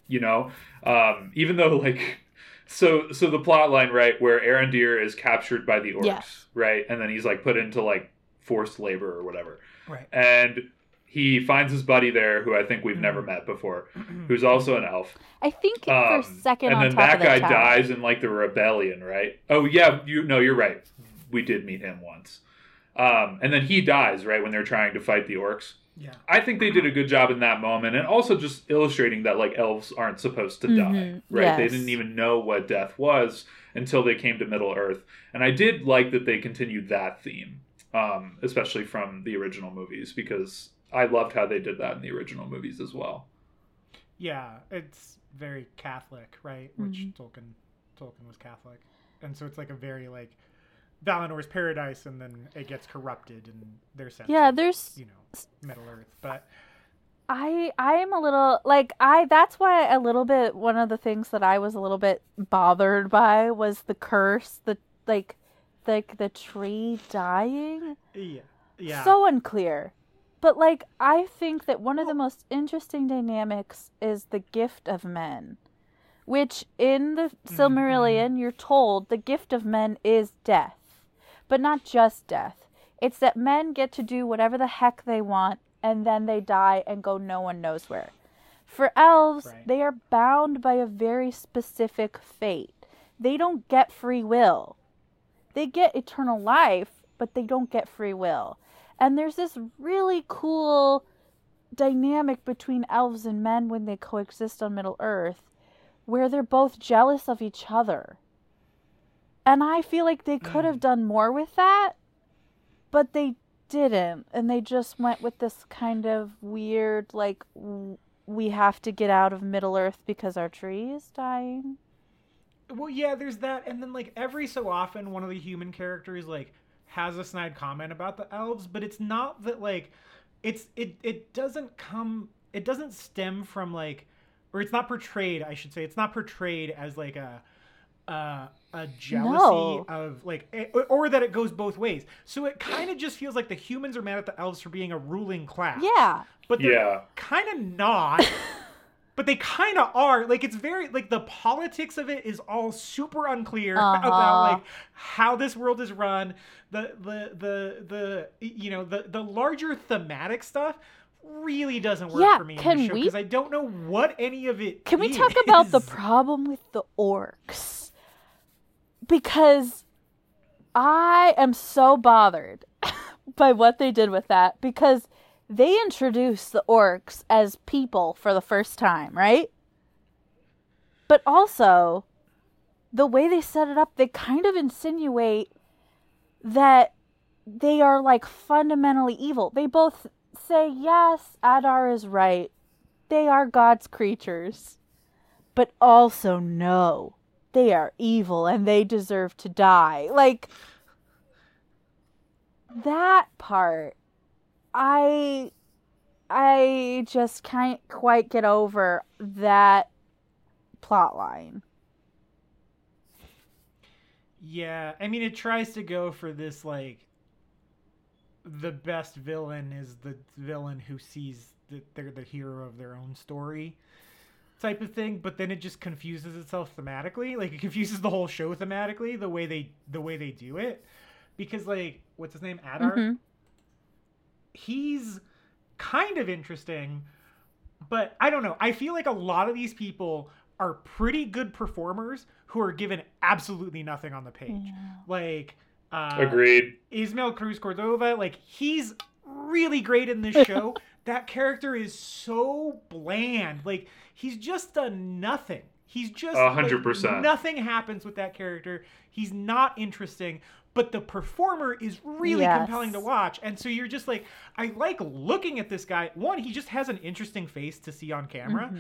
You know? Um, even though like so so the plot line, right, where Arondir is captured by the orcs, Yes. right? And then he's like put into like forced labor or whatever. right. And he finds his buddy there who I think we've never Mhm. met before, who's also an elf. I think Um, for second and on then that guy dies in like the rebellion, right? Oh yeah, you no, you're right. We did meet him once. Um, and then he dies, right, when they're trying to fight the orcs. Yeah. I think they did a good job in that moment, and also just illustrating that like elves aren't supposed to die, Mhm, right? They didn't even know what death was until they came to Middle Earth, and I did like that they continued that theme, um, especially from the original movies, because I loved how they did that in the original movies as well. Yeah, it's very Catholic, right? Which Mhm. Tolkien Tolkien was Catholic, and so it's like a very like Valinor's paradise, and then it gets corrupted in their sense. Yeah, of, there's you know Middle Earth, but I I am a little like I that's why a little bit one of the things that I was a little bit bothered by was the curse, the like like the tree dying. yeah, yeah, So unclear. But like I think that one of the most interesting dynamics is the gift of men. Which in the Mhm, Silmarillion you're told the gift of men is death. But not just death. It's that men get to do whatever the heck they want and then they die and go no one knows where. For elves, Right. they are bound by a very specific fate. They don't get free will. They get eternal life, but they don't get free will. And there's this really cool dynamic between elves and men when they coexist on Middle Earth where they're both jealous of each other. And I feel like they could have Mm. done more with that, but they didn't. And they just went with this kind of weird, like, we have to get out of Middle Earth because our tree is dying. Well, yeah, there's that, and then like every so often, one of the human characters like has a snide comment about the elves, but it's not that like it's it it doesn't come it doesn't stem from like or it's not portrayed, I should say, it's not portrayed as like a uh, a jealousy No. of like, eh, or, or that it goes both ways. So it kind of just feels like the humans are mad at the elves for being a ruling class. Yeah. but they're Yeah. kind of not. but they kind of are. Like it's very like the politics of it is all super unclear Uh-huh. about like how this world is run. The the the the you know the the larger thematic stuff really doesn't work Yeah, for me can show we- because I don't know what any of it. Can we talk about the problem with the orcs? Because I am so bothered by what they did with that because they introduce the orcs as people for the first time, right? But also, the way they set it up, they kind of insinuate that they are like fundamentally evil. They both say, yes, Adar is right. They are God's creatures. But also, no, they are evil and they deserve to die. Like, that part, I. I just can't quite get over that plot line. Yeah, I mean, it tries to go for this like the best villain is the villain who sees that they're the hero of their own story type of thing, but then it just confuses itself thematically. Like it confuses the whole show thematically the way they the way they do it, because like what's his name Adar, Mhm. He's kind of interesting, but I don't know. I feel like a lot of these people are pretty good performers who are given absolutely nothing on the page. Like uh, Agreed. Ismael Cruz Cordova, like he's really great in this show. that character is so bland. Like he's just done nothing. He's just A hundred percent. nothing happens with that character. He's not interesting, but the performer is really Yes. compelling to watch. And so you're just like, I like looking at this guy. One, he just has an interesting face to see on camera.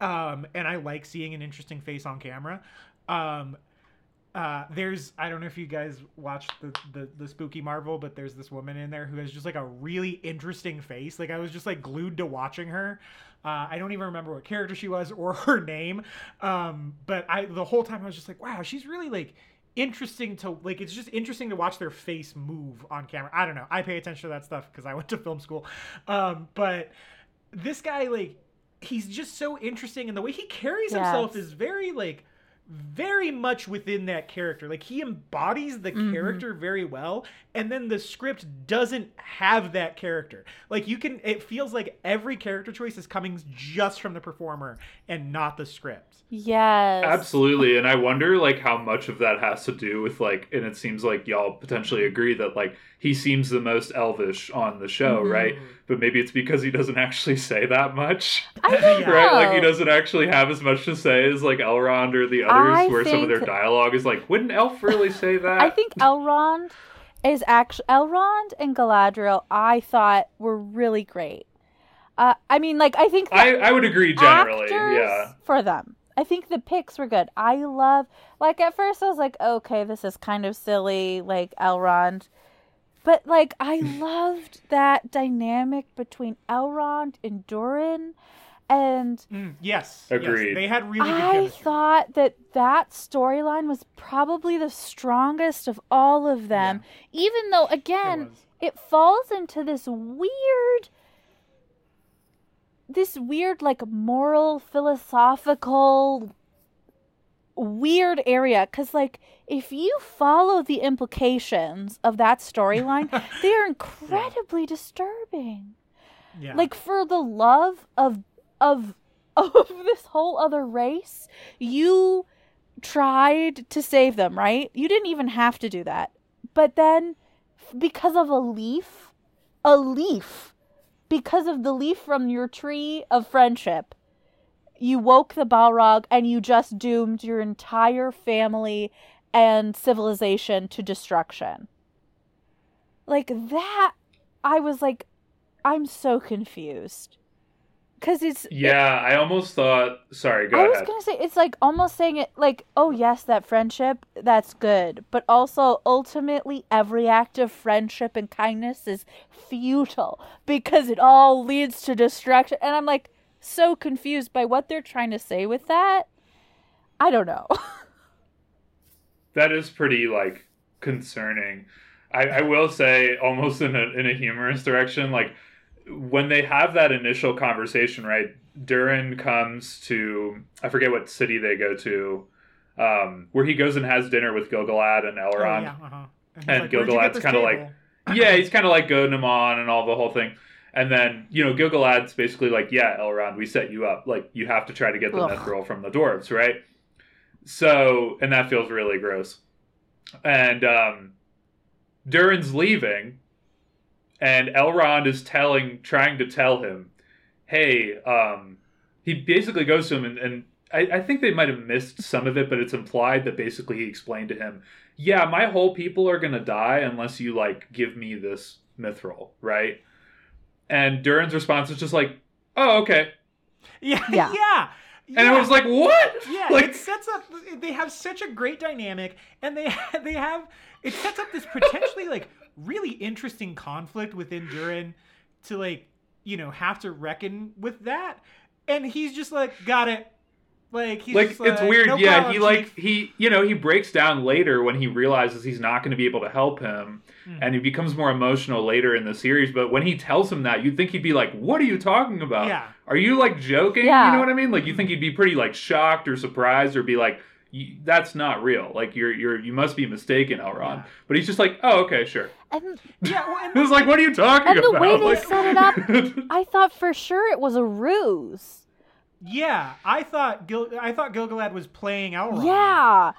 Um, and I like seeing an interesting face on camera. Um, uh, there's I don't know if you guys watched the, the the spooky Marvel, but there's this woman in there who has just like a really interesting face. Like I was just like glued to watching her. Uh, I don't even remember what character she was or her name. Um, but I the whole time I was just like, wow, she's really like interesting to like. It's just interesting to watch their face move on camera. I don't know. I pay attention to that stuff because I went to film school. Um, but this guy like he's just so interesting and the way he carries himself is very like very much within that character like he embodies the Mhm. character very well and then the script doesn't have that character like you can it feels like every character choice is coming just from the performer and not the script Yes. Absolutely, and I wonder like how much of that has to do with like, and it seems like y'all potentially agree that like he seems the most elvish on the show, Mhm. right? But maybe it's because he doesn't actually say that much, I don't know. right? Like he doesn't actually have as much to say as like Elrond or the others, I where some of their dialogue is like, wouldn't Elf really say that? I think Elrond is actually Elrond and Galadriel. I thought were really great. Uh, I mean, like I think I, I would agree generally, yeah. for them. I think the picks were good. I love like at first I was like, okay, this is kind of silly, like Elrond. But like I loved that dynamic between Elrond and Durin and Mm, yes yes. Agreed. they had really good I chemistry thought that that storyline was probably the strongest of all of them, even though again was. it falls into this weird this weird like moral philosophical weird area cuz like if you follow the implications of that storyline they are incredibly disturbing. Yeah. Like for the love of of of this whole other race you tried to save them right? You didn't even have to do that. But then because of a leaf a leaf because of the leaf from your tree of friendship you woke the balrog and you just doomed your entire family and civilization to destruction like that i was like i'm so confused because it's Yeah, I almost thought. Sorry, go I was gonna say it's like almost saying it like, oh yes, that friendship, that's good, but also ultimately every act of friendship and kindness is futile because it all leads to destruction. And I'm like so confused by what they're trying to say with that. I don't know. that is pretty like concerning. I, I will say, almost in a in a humorous direction, like when they have that initial conversation, right? Durin comes to I forget what city they go to, um, where he goes and has dinner with Gil-galad and Oh, Elrond. yeah, uh-huh. And, he's And like, "Where'd you get Gil-galad's this kinda like- yeah, he's kind of like goading him on and all the whole thing. And then, you know, Gil-galad's basically like, yeah, Elrond, we set you up. Like, you have to try to get the Ugh. mithril from the dwarves, right? So, and that feels really gross. And um, Durin's leaving, and Elrond is telling, trying to tell him, hey, um, he basically goes to him, and, and I, I think they might have missed some of it, but it's implied that basically he explained to him, yeah, my whole people are gonna die unless you like give me this mithril, right? And Durin's response is just like, "Oh, okay," Yeah, Yeah. yeah. and it was like, "What?" Yeah, like, it sets up. They have such a great dynamic, and they they have it sets up this potentially like really interesting conflict within Durin to like you know have to reckon with that, and he's just like, got it. Like he's like just it's like, weird. "No yeah, problem, he like Chief." he you know he breaks down later when he realizes he's not going to be able to help him, Mhm. and he becomes more emotional later in the series. But when he tells him that, you'd think he'd be like, "What are you talking about? yeah, Are you like joking? Yeah. You know what I mean? Like you think he'd be pretty like shocked or surprised or be like, "Y- "That's not real. Like you're you're you must be mistaken, Elrond." Yeah. But he's just like, "Oh, okay, sure." And yeah. Well, and It was like, "What are you talking And the way they Like- set it up- I thought for sure it was a ruse. Yeah, I thought Gil, I thought Gil-galad was playing Elrond. Yeah.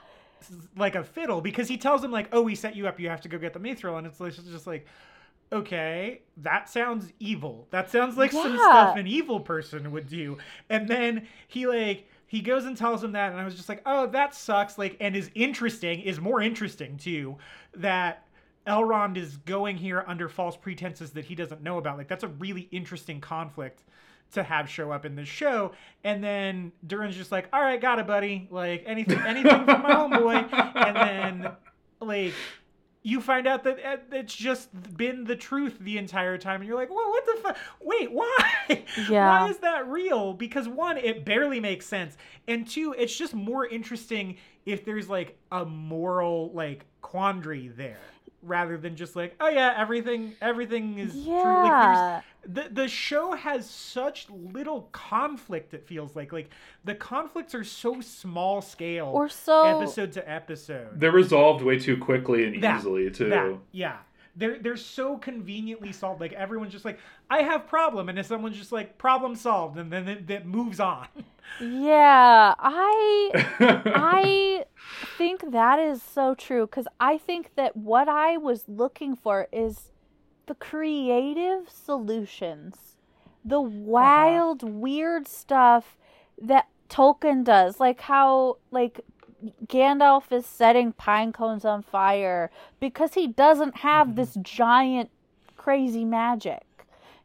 like a fiddle because he tells him like, "Oh, we set you up. You have to go get the mithril," and it's like- just like, okay, that sounds evil. That sounds like some stuff an evil person would do. And then he like he goes and tells him that, and I was just like, oh, that sucks. Like, and is interesting is more interesting too that. Elrond is going here under false pretenses that he doesn't know about. Like that's a really interesting conflict to have show up in this show. And then Durin's just like, all right, got it, buddy. Like anything, anything from my homeboy. And then like you find out that uh, it's just been the truth the entire time, and you're like, well, what the fuck? Wait, why? Yeah. Why is that real? Because one, it barely makes sense, and two, it's just more interesting if there's like a moral like quandary there. Rather than just like, oh yeah, everything, everything is true. Like, Yeah. The the show has such little conflict it feels like. Like the conflicts are so small scale Or so episode to episode. They're resolved way too quickly and That- easily too. that yeah. They're they're so conveniently solved. Like everyone's just like i have problem and then someone's just like problem solved and then it, it moves on. Yeah, I I think that is so true cuz I think that what I was looking for is the creative solutions. The uh-huh. wild weird stuff that Tolkien does, like how like Gandalf is setting pine cones on fire because he doesn't have mm-hmm. this giant crazy magic.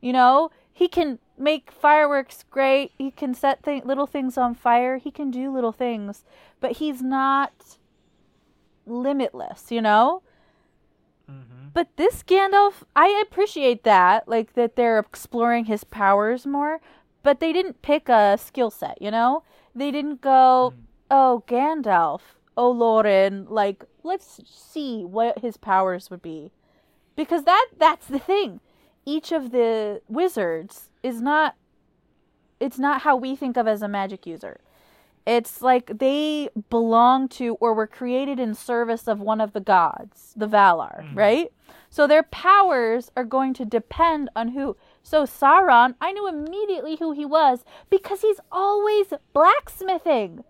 You know, he can make fireworks great. He can set th- little things on fire. He can do little things, but he's not limitless, you know? But this Gandalf, I appreciate that, like that they're exploring his powers more, but they didn't pick a skill set, you know? They didn't go, mm. "Oh, Gandalf, oh Lauren, like let's see what his powers would be." Because that that's the thing. Each of the wizards is not it's not how we think of as a magic user. It's like they belong to or were created in service of one of the gods, the Valar, mm-hmm. right? So their powers are going to depend on who. So Sauron, I knew immediately who he was because he's always blacksmithing.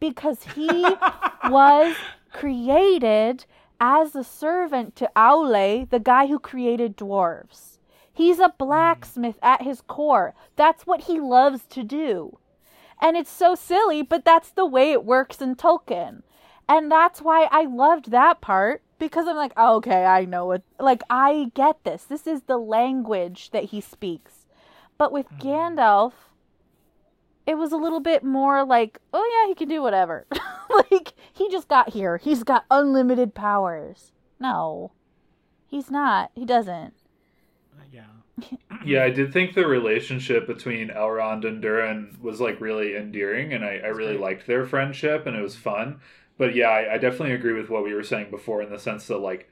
Because he was created as a servant to Aule, the guy who created dwarves. He's a mm. blacksmith at his core. That's what he loves to do. And it's so silly, but that's the way it works in Tolkien. And that's why I loved that part because I'm like, oh, okay, I know it. Like, I get this. This is the language that he speaks. But with mm-hmm. Gandalf, it was a little bit more like, oh, yeah, he can do whatever. like, he just got here. He's got unlimited powers. No, he's not. He doesn't. Yeah I did think the relationship between Elrond and Durin was like really endearing, and I, I really liked their friendship, and it was fun. but yeah, I, I definitely agree with what we were saying before in the sense that like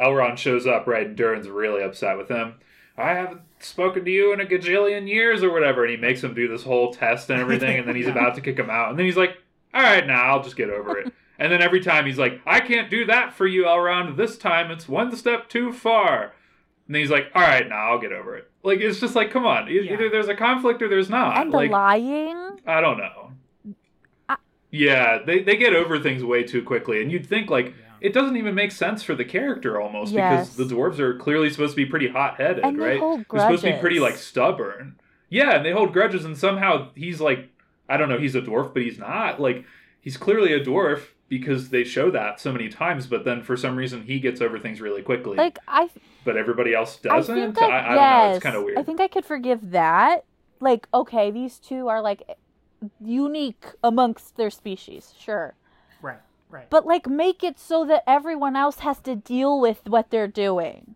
Elrond shows up, right, and Durin's really upset with him. I haven't spoken to you in a gajillion years or whatever, and he makes him do this whole test and everything, and then he's about to kick him out, and then he's like, "All right, now I'll just get over it." and then every time he's like, "I can't do that for you, Elrond. This time it's one step too far." And then he's like, "All right, now I'll get over it." Like it's just like, come on, Yeah. either there's a conflict or there's not. and the like lying. I don't know. I- yeah, they they get over things way too quickly, and you'd think like Yeah. it doesn't even make sense for the character almost Yes. because the dwarves are clearly supposed to be pretty hot headed, And they right? hold They're supposed to be pretty like stubborn. Yeah, and they hold grudges, and somehow he's like, I don't know, he's a dwarf, but he's not. Like he's clearly a dwarf because they show that so many times, but then for some reason he gets over things really quickly, Like I, but everybody else doesn't. think I, I, I, don't yes, know. It's kind of weird. I think I could forgive that. Like, okay, these two are like unique amongst their species, sure. Right. Right. But like make it so that everyone else has to deal with what they're doing.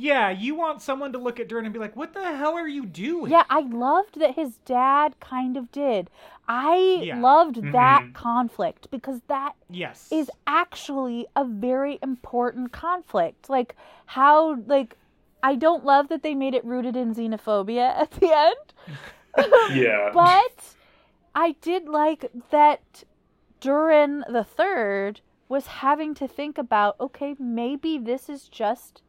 Yeah, you want someone to look at Durin and be like, "What the hell are you doing?" Yeah, I loved that his dad kind of did. I Yeah. loved that Mhm. conflict because that Yes. is actually a very important conflict. Like how like I don't love that they made it rooted in xenophobia at the end. yeah. but I did like that Durin the third was having to think about okay, maybe this is just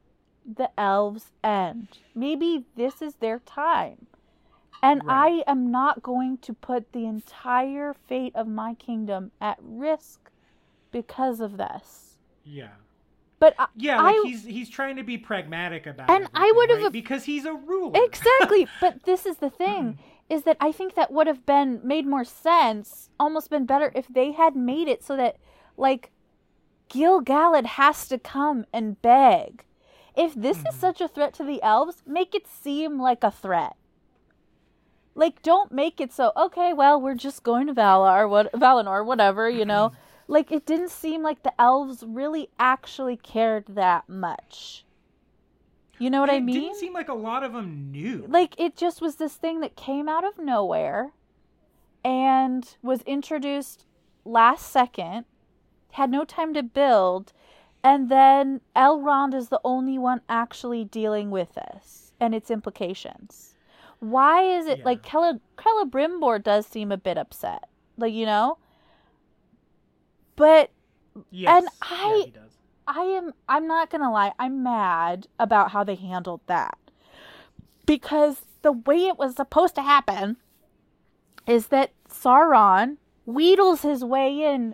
the elves' end. Maybe this is their time. And Right. I am not going to put the entire fate of my kingdom at risk because of this. yeah. But I, Yeah, like I- he's he's trying to be pragmatic about it. And I would've- right? because he's a ruler. Exactly. but this is the thing mm. is that I think that would have been made more sense, almost been better if they had made it so that like Gil-galad has to come and beg. If this is Mhm. such a threat to the elves, make it seem like a threat. Like don't make it so okay, well, we're just going to Valar, what Valinor, whatever, you know. like it didn't seem like the elves really actually cared that much. You know what And I it mean? didn't seem like a lot of them knew. like it just was this thing that came out of nowhere and was introduced last second had no time to build and then elrond is the only one actually dealing with this and its implications why is it Yeah. like Cele- Celebrimbor does seem a bit upset like you know but yes. and I- does. I am I'm not going to lie. I'm mad about how they handled that. Because the way it was supposed to happen is that Sauron wheedles his way in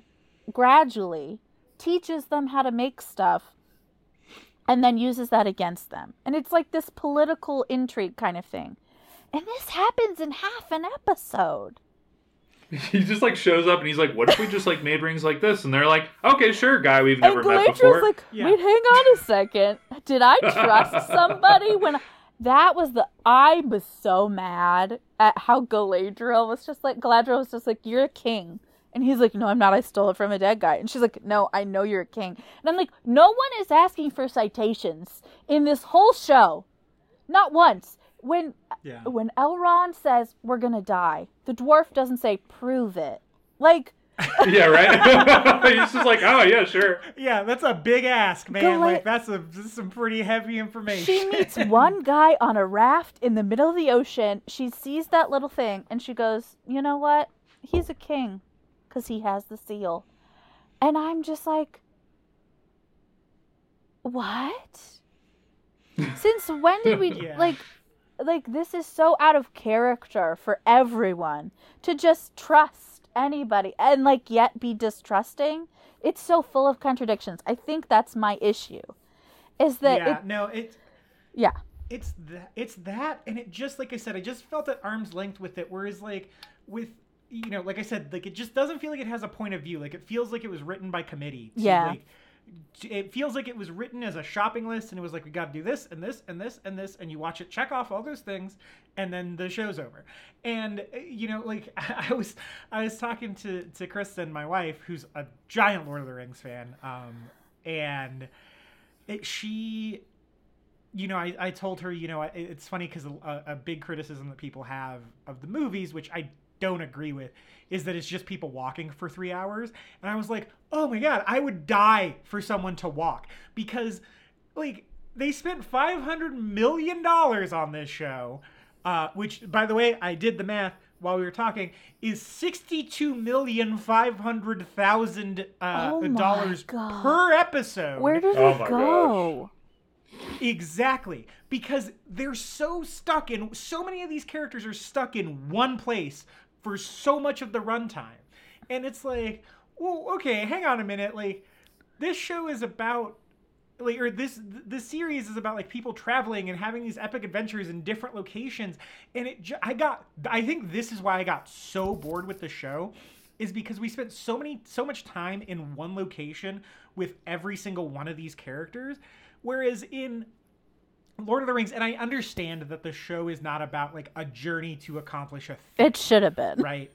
gradually, teaches them how to make stuff, and then uses that against them. And it's like this political intrigue kind of thing. And this happens in half an episode. he just like shows up and he's like, "What if we just like made rings like this?" And they're like, "Okay, sure, guy we've never and met Galadra's before." like, Yeah. wait, hang on a second. Did I trust somebody when that was the I was so mad at how Galadriel was just like Galadriel was just like, You're a king. And he's like, No, I'm not, I stole it from a dead guy. And she's like, No, I know you're a king. And I'm like, No one is asking for citations in this whole show. Not once. When Yeah. when Elrond says we're gonna die, the dwarf doesn't say prove it. Like yeah, right. he's just like, "Oh yeah, sure." Yeah, that's a big ask, man. Gala- like that's a this is some pretty heavy information. She meets one guy on a raft in the middle of the ocean. She sees that little thing and she goes, You know what? He's a king because he has the seal. And I'm just like, What? Since when did we Yeah. like like this is so out of character for everyone to just trust anybody and like yet be distrusting? It's so full of contradictions. I think that's my issue. Is that yeah, it, no, it yeah. it's that it's that and it just like i said i just felt at arm's length with it whereas like with you know like i said like it just doesn't feel like it has a point of view like it feels like it was written by committee to, Yeah. like it feels like it was written as a shopping list and it was like we got to do this and this and this and this and you watch it check off all those things and then the show's over and uh, you know like i was i was talking to to kristen my wife who's a giant lord of the rings fan um and it, she you know, I, I told her, you know, it- it's funny because a, a big criticism that people have of the movies, which I don't agree with is that it's just people walking for three hours. And I was like, oh my God, I would die for someone to walk because, like, they spent $500 million on this show, uh, which, by the way, I did the math while we were talking, is sixty-two million five hundred thousand uh, Oh my dollars God. per episode. Where did Oh it my go? Exactly. Because they're so stuck in so many of these characters are stuck in one place for so much of the runtime. And it's like, well, okay, hang on a minute. Like this show is about like or this this series is about like people traveling and having these epic adventures in different locations and it I got I think this is why I got so bored with the show is because we spent so many so much time in one location with every single one of these characters whereas in Lord of the Rings and I understand that the show is not about like a journey to accomplish a thing It should have been. right?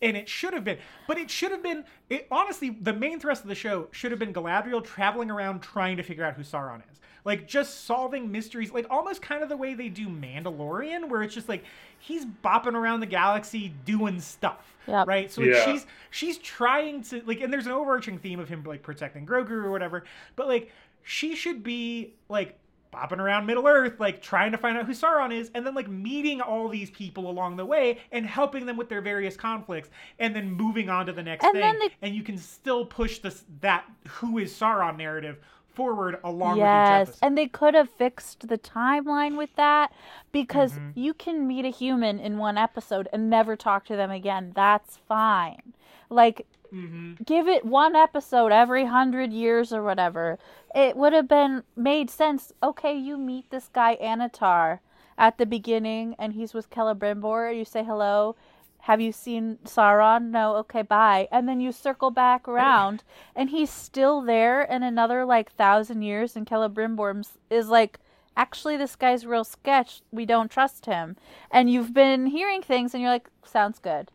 And it should have been, but it should have been. It, honestly, the main thrust of the show should have been Galadriel traveling around trying to figure out who Sauron is, like just solving mysteries, like almost kind of the way they do Mandalorian, where it's just like he's bopping around the galaxy doing stuff, Yep. right? So like, Yeah. she's she's trying to like, and there's an overarching theme of him like protecting Grogu or whatever, but like she should be like bopping around Middle Earth, like trying to find out who Sauron is, and then like meeting all these people along the way and helping them with their various conflicts, and then moving on to the next And thing. And you can still push this that who is Sauron narrative forward along with each Yes, and they could have fixed the timeline with that because Mm-hmm. you can meet a human in one episode and never talk to them again. That's fine. Like, Mm-hmm. give it one episode every hundred years or whatever. It would have been made sense. Okay, you meet this guy Annatar at the beginning, and he's with Celebrimbor. You say hello. Have you seen Sauron? No. Okay, bye. And then you circle back around, and he's still there in another like thousand years. And Celebrimbor is like, actually, this guy's real sketch. We don't trust him. And you've been hearing things, and you're like, sounds good.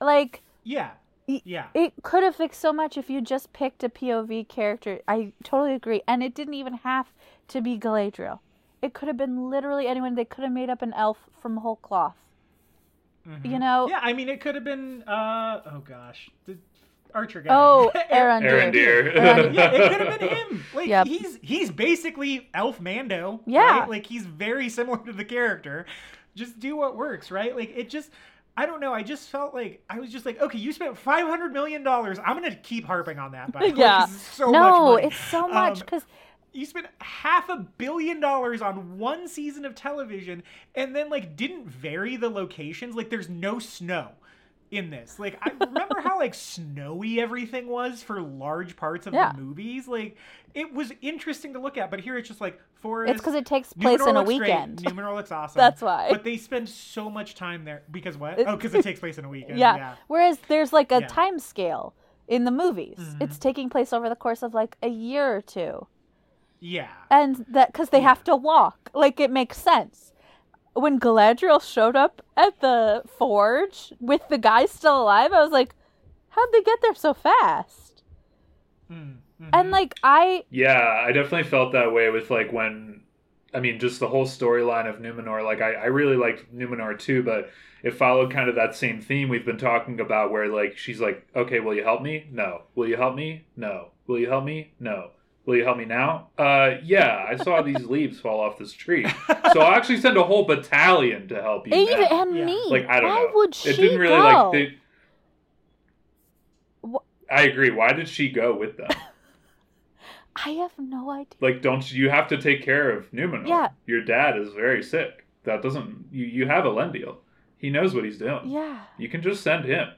Like Yeah. Y- Yeah. it could have fixed so much if you just picked a POV character. I totally agree. And it didn't even have to be Galadriel. It could have been literally anyone. They could have made up an elf from whole cloth. You know? Yeah, I mean, it could have been. uh Oh gosh, the Archer guy. Oh, Aaron- Aaron Aaron Aaron- Deer. yeah, it could have been him. Like Yep. he's he's basically Elf Mando. Yeah. right? Like he's very similar to the character. Just do what works, right? Like it just I don't know. I just felt like I was just like, okay, you spent five hundred million dollars. I'm gonna keep harping on that. But Yeah. so much no, it's so much Um, because you spent half a billion dollars on one season of television and then like didn't vary the locations like there's no snow in this like i remember how like snowy everything was for large parts of Yeah. the movies like it was interesting to look at but here it's just like forest it's because it takes place in a looks great, weekend. Numenor looks awesome That's why. but they spend so much time there because what oh because it takes place in a weekend yeah. yeah Whereas there's like a Yeah. time scale in the movies. Mhm. It's taking place over the course of like a year or two. yeah and that because they have to walk like it makes sense when galadriel showed up at the forge with the guy still alive i was like how'd they get there so fast Mm, mhm. and like i Yeah, I definitely felt that way with like when I mean just the whole storyline of Numenor. Like I, I really liked Numenor too, but it followed kind of that same theme we've been talking about where like she's like, Okay, will you help me? No. Will you help me? No. Will you help me? No. Will you help me now? Uh yeah, I saw these leaves fall off this tree. So I'll actually send a whole battalion to help you. even now. and Yeah. me Like I don't why know. would she it didn't really go like they Wh- I agree. Why did she go with them? i have no idea like don't you have to take care of Numenor? Yeah. Your dad is very sick. That doesn't you you have Elendil. He knows what he's doing. yeah You can just send him.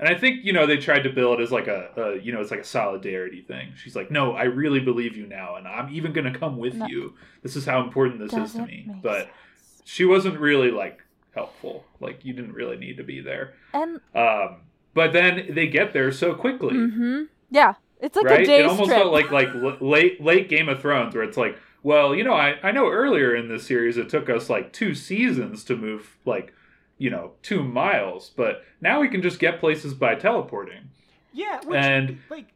And I think, you know, they tried to build it as like a, a you know, it's like a solidarity thing. She's like, "No, I really believe you now and I'm even going to come with No. you. This is how important this is to me." But sense. she wasn't really like helpful. Like you didn't really need to be there. and Um but then they get there so quickly mm-hmm yeah it's like right? a day it almost trip felt like like late late Game of Thrones, where it's like, well, you know, I I know earlier in this series it took us like two seasons to move like, you know, two miles, but now we can just get places by teleporting. yeah which, And like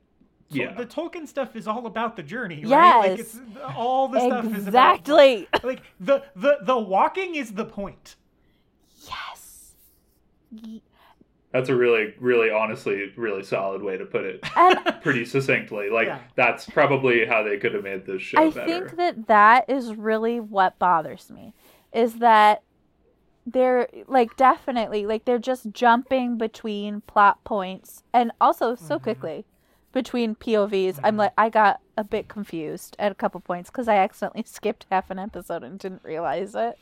yeah. the Tolkien stuff is all about the journey, right? Like Yes. it's all the stuff is exactly like the the the walking is the point. yes That's a really, really, honestly, really solid way to put it. And Pretty succinctly, like Yeah. that's probably how they could have made this show I better. think that that is really what bothers me is that they're like definitely like they're just jumping between plot points and also so Mhm. quickly between POVs. I'm Mhm. like I got a bit confused at a couple points cuz I accidentally skipped half an episode and didn't realize it.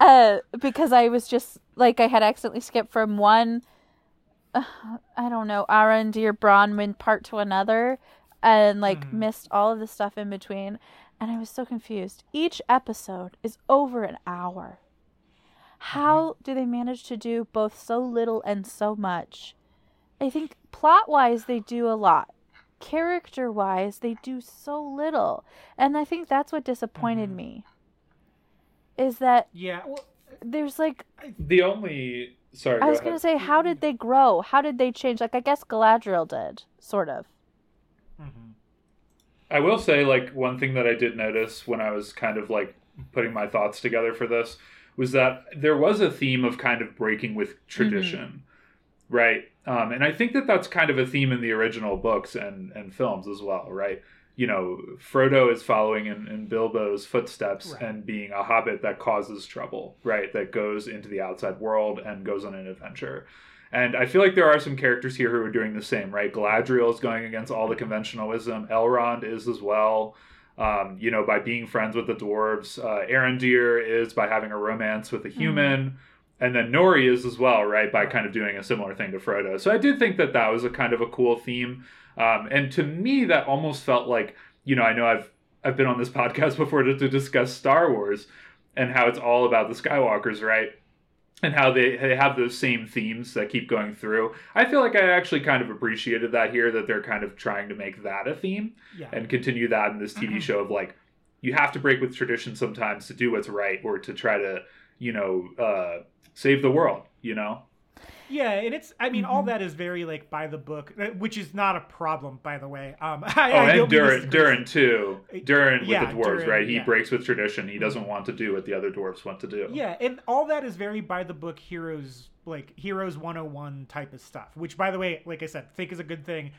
Uh because I was just like I had accidentally skipped from one uh, I don't know, or Bronwyn part to another and like Mhm. missed all of the stuff in between and I was so confused. Each episode is over an hour. How do they manage to do both so little and so much? I think plot wise, they do a lot. Character wise, they do so little. And I think that's what disappointed Mhm. me. Is that Yeah. Well, there's like, the only sorry, I go was going to say, how did they grow? How did they change? Like, I guess Galadriel did, sort of. Mm-hmm. I will say, like, one thing that I did notice when I was kind of like putting my thoughts together for this was that there was a theme of kind of breaking with tradition, right? Um, and I think that that's kind of a theme in the original books and, and films as well, right? You know, Frodo is following in, in Bilbo's footsteps Right. and being a hobbit that causes trouble, right? That goes into the outside world and goes on an adventure. And I feel like there are some characters here who are doing the same, right? Galadriel is going against all the conventional wisdom. Elrond is as well. Um, you know, by being friends with the dwarves. Uh, Arondir is by having a romance with a human. And then Nori is as well, right? By kind of doing a similar thing to Frodo. So I did think that that was a kind of a cool theme. Um, and to me, that almost felt like, you know, I know I've I've been on this podcast before to, to discuss Star Wars and how it's all about the Skywalkers, right? And how they, they have those same themes that keep going through. I feel like I actually kind of appreciated that here, that they're kind of trying to make that a theme Yeah. and continue that in this TV show of like, you have to break with tradition sometimes to do what's right or to try to, you know, uh, save the world, you know? Yeah, and it's I mean all Mhm. that is very like by the book, uh, which is not a problem by the way. Um I, Oh, I and don't mean this Durin, Durin too. Durin with Yeah, the dwarves, Durin, right? He yeah. breaks with tradition. He doesn't want to do what the other dwarves want to do. Yeah, and all that is very by the book heroes like heroes 101 type of stuff, which by the way, like I said, think is a good thing.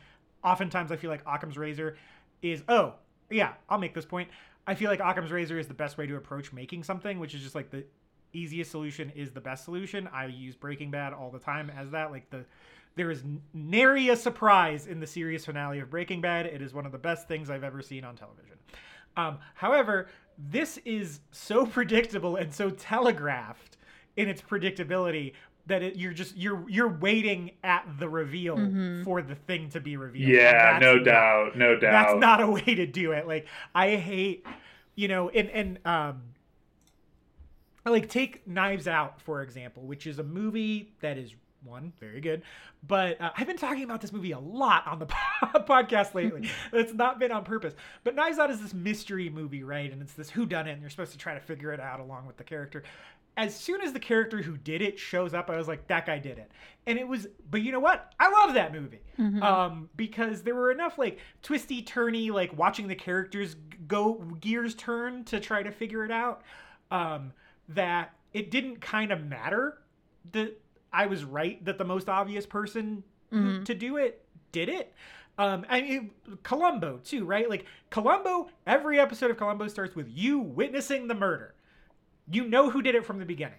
Oftentimes I feel like Occam's razor is oh, yeah, I'll make this point. I feel like Occam's razor is the best way to approach making something, which is just like the easiest solution is the best solution. I use Breaking Bad all the time as that like the there is nary a surprise in the series finale of Breaking Bad. It is one of the best things I've ever seen on television. Um, however, this is so predictable and so telegraphed in its predictability that it, you're just you're you're waiting at the reveal Mhm. for the thing to be revealed. Yeah, no that's doubt, no doubt. that's not a way to do it. Like I hate, you know, and and um, like take Knives Out for example, which is a movie that is one very good, but uh, I've been talking about this movie a lot on the podcast lately. it's not been on purpose, but Knives Out is this mystery movie, right? And it's this who done it, and you're supposed to try to figure it out along with the character. As soon as the character who did it shows up, I was like, that guy did it. And it was, but you know what? I love that movie Mhm. um, because there were enough like twisty turny like watching the characters go gears turn to try to figure it out um, that it didn't kind of matter that I was right that the most obvious person Mhm. to do it did it. Um, I mean, Columbo too, right? Like Columbo, every episode of Columbo starts with you witnessing the murder. You know who did it from the beginning.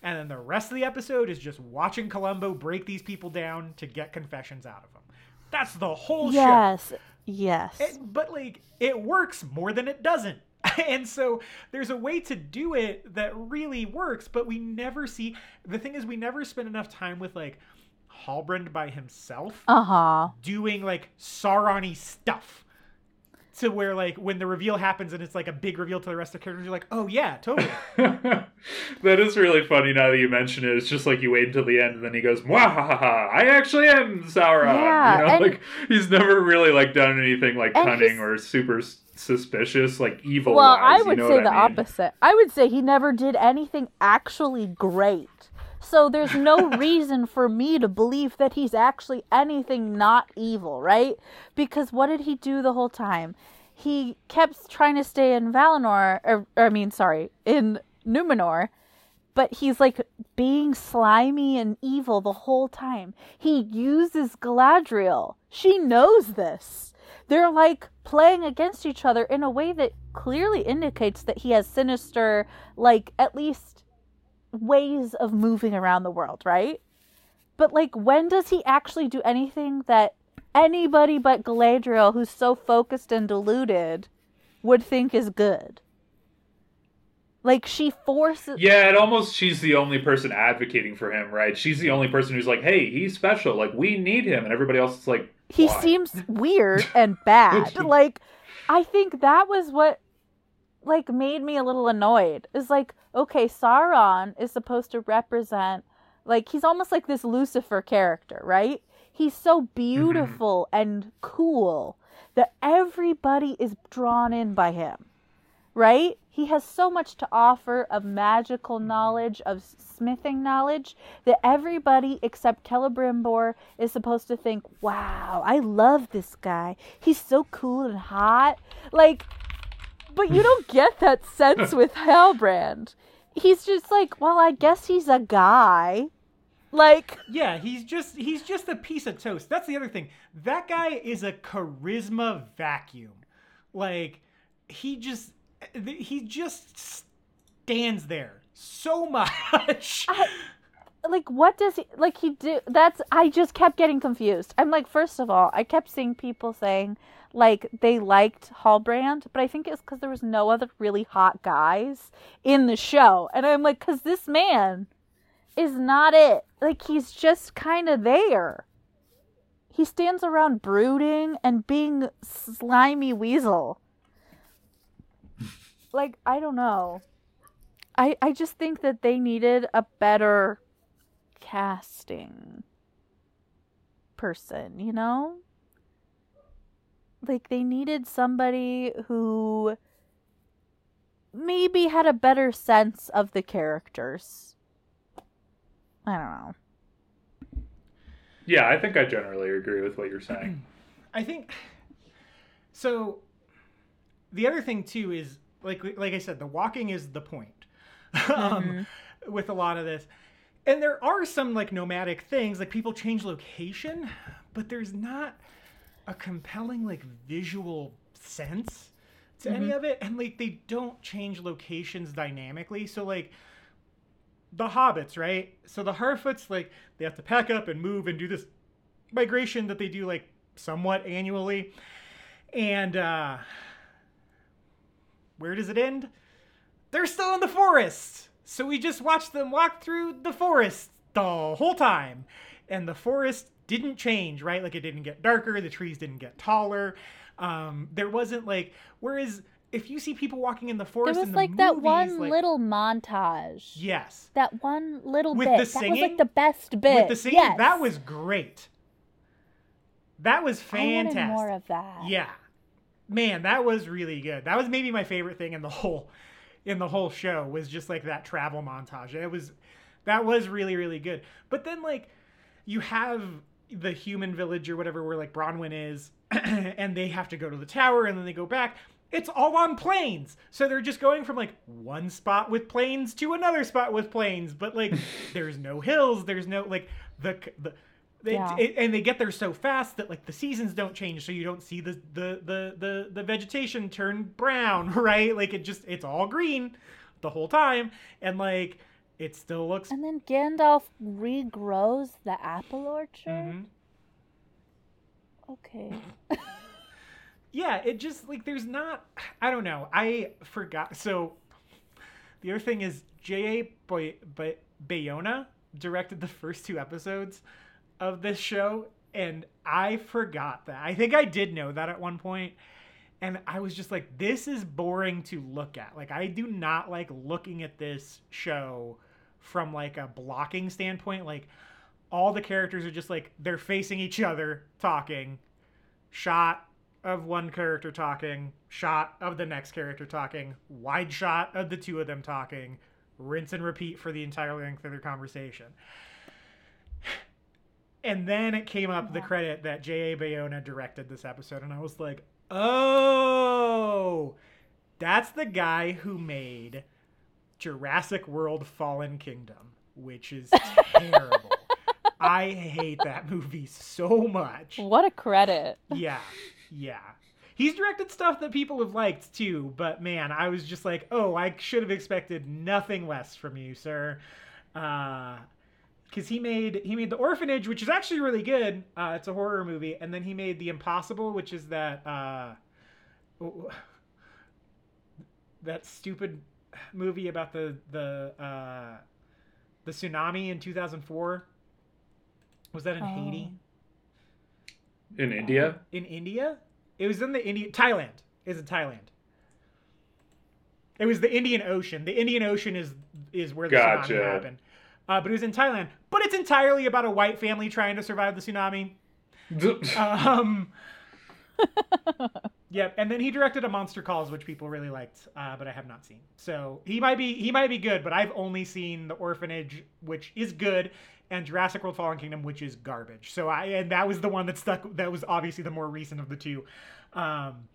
And then the rest of the episode is just watching Columbo break these people down to get confessions out of them. That's the whole show. yes. Yes. But like it works more than it doesn't. and so there's a way to do it that really works, but we never see the thing is we never spend enough time with like Halbrand by himself Uh huh. doing like Sauron-y stuff. To where like when the reveal happens and it's like a big reveal to the rest of the characters, you're like, oh yeah, totally. that is really funny now that you mention it. It's just like you wait until the end and then he goes, Mwahaha, I actually am Sauron. Yeah, you know, and- like he's never really like done anything like And cunning or super s- suspicious, like evil. Well, I would you know say the I mean? opposite. I would say he never did anything actually great. So there's no reason for me to believe that he's actually anything not evil, right? Because what did he do the whole time? He kept trying to stay in Valinor, or, or I mean, sorry, in Numenor, but he's like being slimy and evil the whole time. He uses Galadriel. She knows this. They're like playing against each other in a way that clearly indicates that he has sinister, like, at least ways of moving around the world, right? But like, when does he actually do anything that anybody but Galadriel, who's so focused and deluded, would think is good? Like she forces. Yeah, it almost she's the only person advocating for him, right? She's the only person who's like, "Hey, he's special. Like we need him," and everybody else is like, he Why? seems weird and bad. like I think that was what like made me a little annoyed. Is like, okay, Sauron is supposed to represent like he's almost like this Lucifer character, right? He's so beautiful mm-hmm. and cool that everybody is drawn in by him. Right? He has so much to offer of magical knowledge, of smithing knowledge, that everybody except Celebrimbor is supposed to think, wow, I love this guy. He's so cool and hot. Like, but you don't get that sense with Halbrand. He's just like, well, I guess he's a guy. Like Yeah, he's just he's just a piece of toast. That's the other thing. That guy is a charisma vacuum. Like he just he just stands there so much. I, like what does he like he do that's I just kept getting confused. I'm like first of all, I kept seeing people saying like they liked Halbrand, but I think it's cuz there was no other really hot guys in the show. And I'm like cuz this man is not it. Like he's just kind of there. He stands around brooding and being slimy weasel like I don't know. I I just think that they needed a better casting person, you know? Like they needed somebody who maybe had a better sense of the characters. I don't know. Yeah, I think I generally agree with what you're saying. I think so the other thing too is like like I said, the walking is the point um, mm-hmm. with a lot of this. And there are some like nomadic things, like people change location, but there's not a compelling like visual sense to mm-hmm. any of it, and like they don't change locations dynamically. So like the hobbits, right? So the Harfoots, like they have to pack up and move and do this migration that they do like somewhat annually, and uh where does it end? They're still in the forest. So we just watched them walk through the forest the whole time. And the forest didn't change, right? Like it didn't get darker, the trees didn't get taller. Um, there wasn't like, whereas if you see people walking in the forest, there was the like movies, that one like, little montage. Yes. That one little with bit. The singing, that was like the best bit. With the singing, yes. that was great. That was fantastic. I wanted more of that. Yeah man, that was really good. That was maybe my favorite thing in the whole in the whole show was just like that travel montage. It was that was really really good. But then like you have the human village or whatever where like Bronwyn is and they have to go to the tower and then they go back. It's all on plains. So they're just going from like one spot with plains to another spot with plains, but like there's no hills, there's no like the the they, yeah. it, and they get there so fast that like the seasons don't change, so you don't see the, the the the the vegetation turn brown, right? Like it just it's all green the whole time, and like it still looks. And then Gandalf regrows the apple orchard. Mm-hmm. Okay. yeah, it just like there's not. I don't know. I forgot. So the other thing is J.A. Boy, but Bayona directed the first two episodes of this show and I forgot that. I think I did know that at one point and I was just like this is boring to look at. Like I do not like looking at this show from like a blocking standpoint like all the characters are just like they're facing each other talking shot of one character talking shot of the next character talking wide shot of the two of them talking rinse and repeat for the entire length of their conversation and then it came up the credit that J.A. Bayona directed this episode, and I was like, oh, that's the guy who made Jurassic World Fallen Kingdom, which is terrible. I hate that movie so much. What a credit. Yeah, yeah. He's directed stuff that people have liked too, but man, I was just like, oh, I should have expected nothing less from you, sir. Uh, because he made he made the orphanage which is actually really good. Uh, it's a horror movie. And then he made the impossible which is that uh, that stupid movie about the the uh, the tsunami in 2004 was that in Oh. haiti? In India? in india? It was in the indian thailand. Is in thailand. It was the indian ocean. The indian ocean is is where the Gotcha. tsunami happened uh, but it was in thailand but it's entirely about a white family trying to survive the tsunami um Yep, and then he directed a Monster Calls, which people really liked, uh, but I have not seen. So he might be he might be good, but I've only seen The Orphanage, which is good, and Jurassic World: Fallen Kingdom, which is garbage. So I and that was the one that stuck. That was obviously the more recent of the two. Um,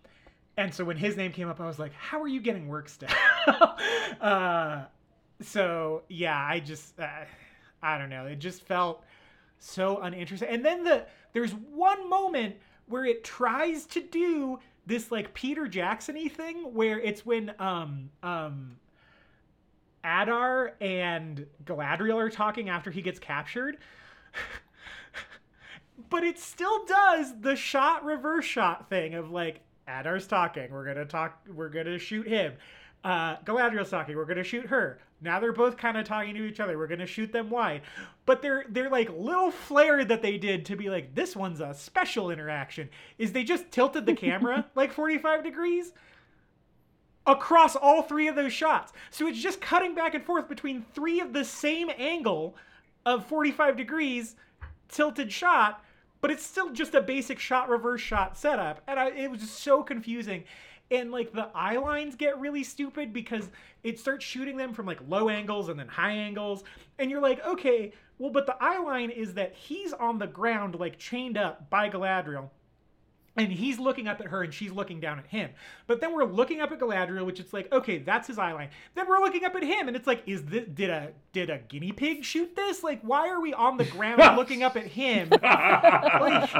and so when his name came up, I was like, "How are you getting work still?" uh, so yeah, I just uh, I don't know. It just felt so uninteresting. And then the there's one moment where it tries to do this like Peter Jackson-y thing where it's when um um Adar and Galadriel are talking after he gets captured. but it still does the shot reverse shot thing of like Adar's talking, we're gonna talk we're gonna shoot him. Uh Galadriel's talking, we're gonna shoot her. Now they're both kind of talking to each other. We're gonna shoot them wide. But they're they're like little flare that they did to be like, this one's a special interaction. Is they just tilted the camera like 45 degrees across all three of those shots. So it's just cutting back and forth between three of the same angle of 45 degrees tilted shot, but it's still just a basic shot reverse shot setup. And I, it was just so confusing. And like the eye lines get really stupid because it starts shooting them from like low angles and then high angles. And you're like, okay, well, but the eye line is that he's on the ground, like chained up by Galadriel and he's looking up at her and she's looking down at him. But then we're looking up at Galadriel, which it's like, okay, that's his eye line. Then we're looking up at him and it's like, is this did a did a guinea pig shoot this? Like, why are we on the ground looking up at him? Like,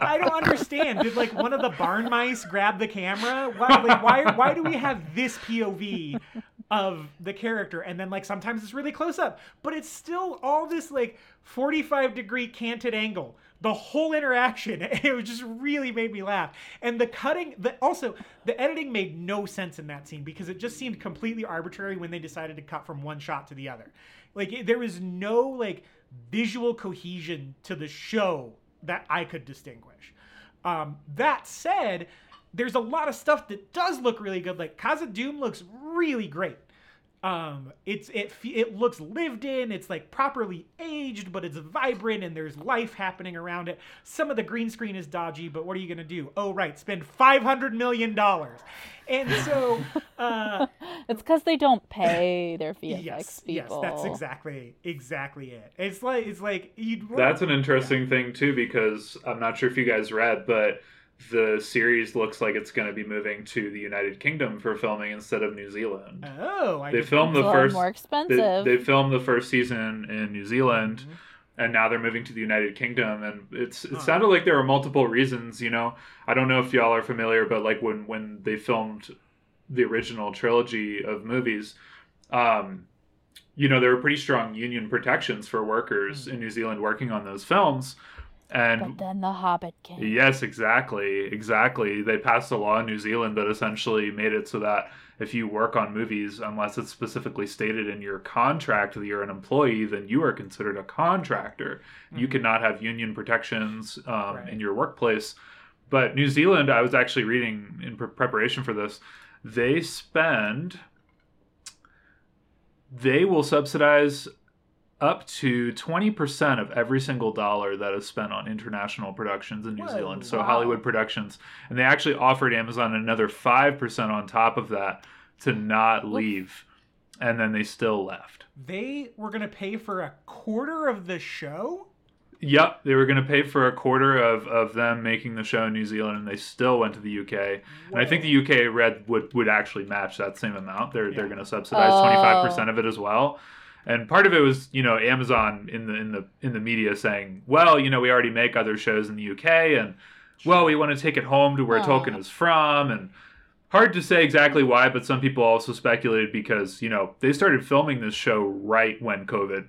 I don't understand. Did like one of the barn mice grab the camera? Why like why why do we have this POV of the character and then like sometimes it's really close up, but it's still all this like 45 degree canted angle the whole interaction it just really made me laugh. And the cutting the also the editing made no sense in that scene because it just seemed completely arbitrary when they decided to cut from one shot to the other. Like it, there was no like visual cohesion to the show that i could distinguish. Um, that said there's a lot of stuff that does look really good like Khazad-dûm looks really great um it's it it looks lived in it's like properly aged but it's vibrant and there's life happening around it. Some of the green screen is dodgy but what are you gonna do? Oh right spend 500 million dollars. And so uh It's because they don't pay their VFX yes people. yes that's exactly exactly it. It's like it's like you That's an interesting thing too because I'm not sure if you guys read, but the series looks like it's going to be moving to the United Kingdom for filming instead of New Zealand. oh I They filmed the a lot first. more expensive. they filmed the first season in New Zealand, Mhm. and now they're moving to the United Kingdom. And it's it Huh. sounded like there were multiple reasons. You know, I don't know if y'all are familiar, but like when when they filmed the original trilogy of movies, um, you know, there were pretty strong union protections for workers Mm. in New Zealand working on those films. And but then the Hobbit came. Yes, exactly. Exactly. They passed a law in New Zealand that essentially made it so that if you work on movies, unless it's specifically stated in your contract that you're an employee, then you are considered a contractor. You Mhm. cannot have union protections um, Right. in your workplace. But New Zealand, I was actually reading in pre- preparation for this, they spend, they will subsidize up to 20% of every single dollar that is spent on international productions in New Whoa, Zealand. So wow. Hollywood productions. And they actually offered Amazon another 5% on top of that to not leave. And then they still left. they were gonna pay for a quarter of the show Yep, they were going to pay for a quarter of, of them making the show in New Zealand, and they still went to the UK. And I think the UK Red would, would actually match that same amount. They're they're going to subsidize Oh. twenty five percent of it as well. And part of it was, you know, Amazon in the in the in the media saying, well, you know, we already make other shows in the UK, and well, we want to take it home to where Aw. Tolkien is from, and hard to say exactly why, but some people also speculated because you know they started filming this show right when COVID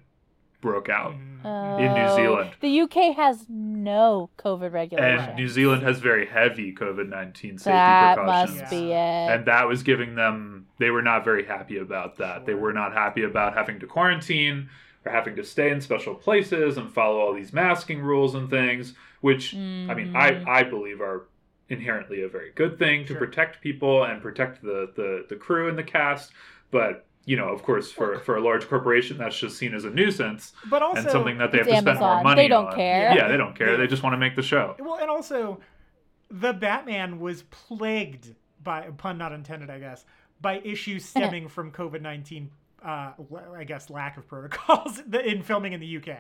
broke out. Mhm. In New Oh, Zealand. The UK has no COVID regulations. And New Zealand has very heavy COVID 19 safety That precautions. must be it. And that was giving them, they were not very happy about that. They were not happy about having to quarantine or having to stay in special places and follow all these masking rules and things, which, I mean, I, Mhm. I believe are inherently a very good thing to Sure. protect people and protect the, the, the crew and the cast. But, you know, of course, for, for a large corporation, that's just seen as a nuisance But also, and something that they have It's to spend more money They don't on. care. Yeah, they don't care. They just want to make the show. Well, and also, the Batman was plagued by pun not intended, I guess, by issues stemming from COVID nineteen. Uh, l- I guess lack of protocols in filming in the UK.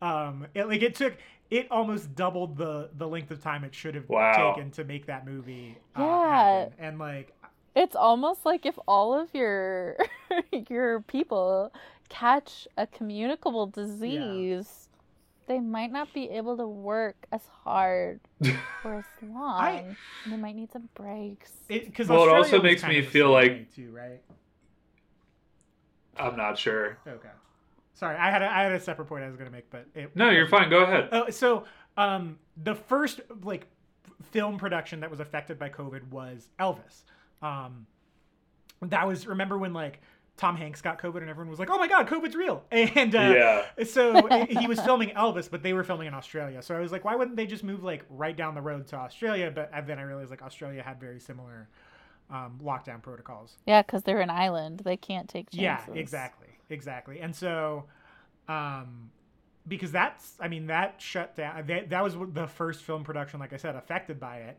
Um, it, like it took it almost doubled the the length of time it should have Wow. taken to make that movie. Uh, Yeah. happen. and like It's almost like if all of your your people catch a communicable disease, they might not be able to work as hard or as long. They might need some breaks. because Well, it also makes me feel like- too right. I'm not sure. Okay. Sorry, I had a, I had a separate point I was going to make, but it, No, you're fine. Go ahead. Oh, so um, the first like film production that was affected by COVID was Elvis. Um, that was remember when like Tom Hanks got COVID and everyone was like, "Oh my God, COVID's real!" And uh, yeah. so he was filming Elvis, but they were filming in Australia. So I was like, why wouldn't they just move like right down the road to Australia? But then I realized like Australia had very similar um, lockdown protocols. Yeah, because they're an island. They can't take chances. Yeah, exactly, exactly. And so, um, because that's, I mean, that shut down. That, that was the first film production, like I said, affected by it.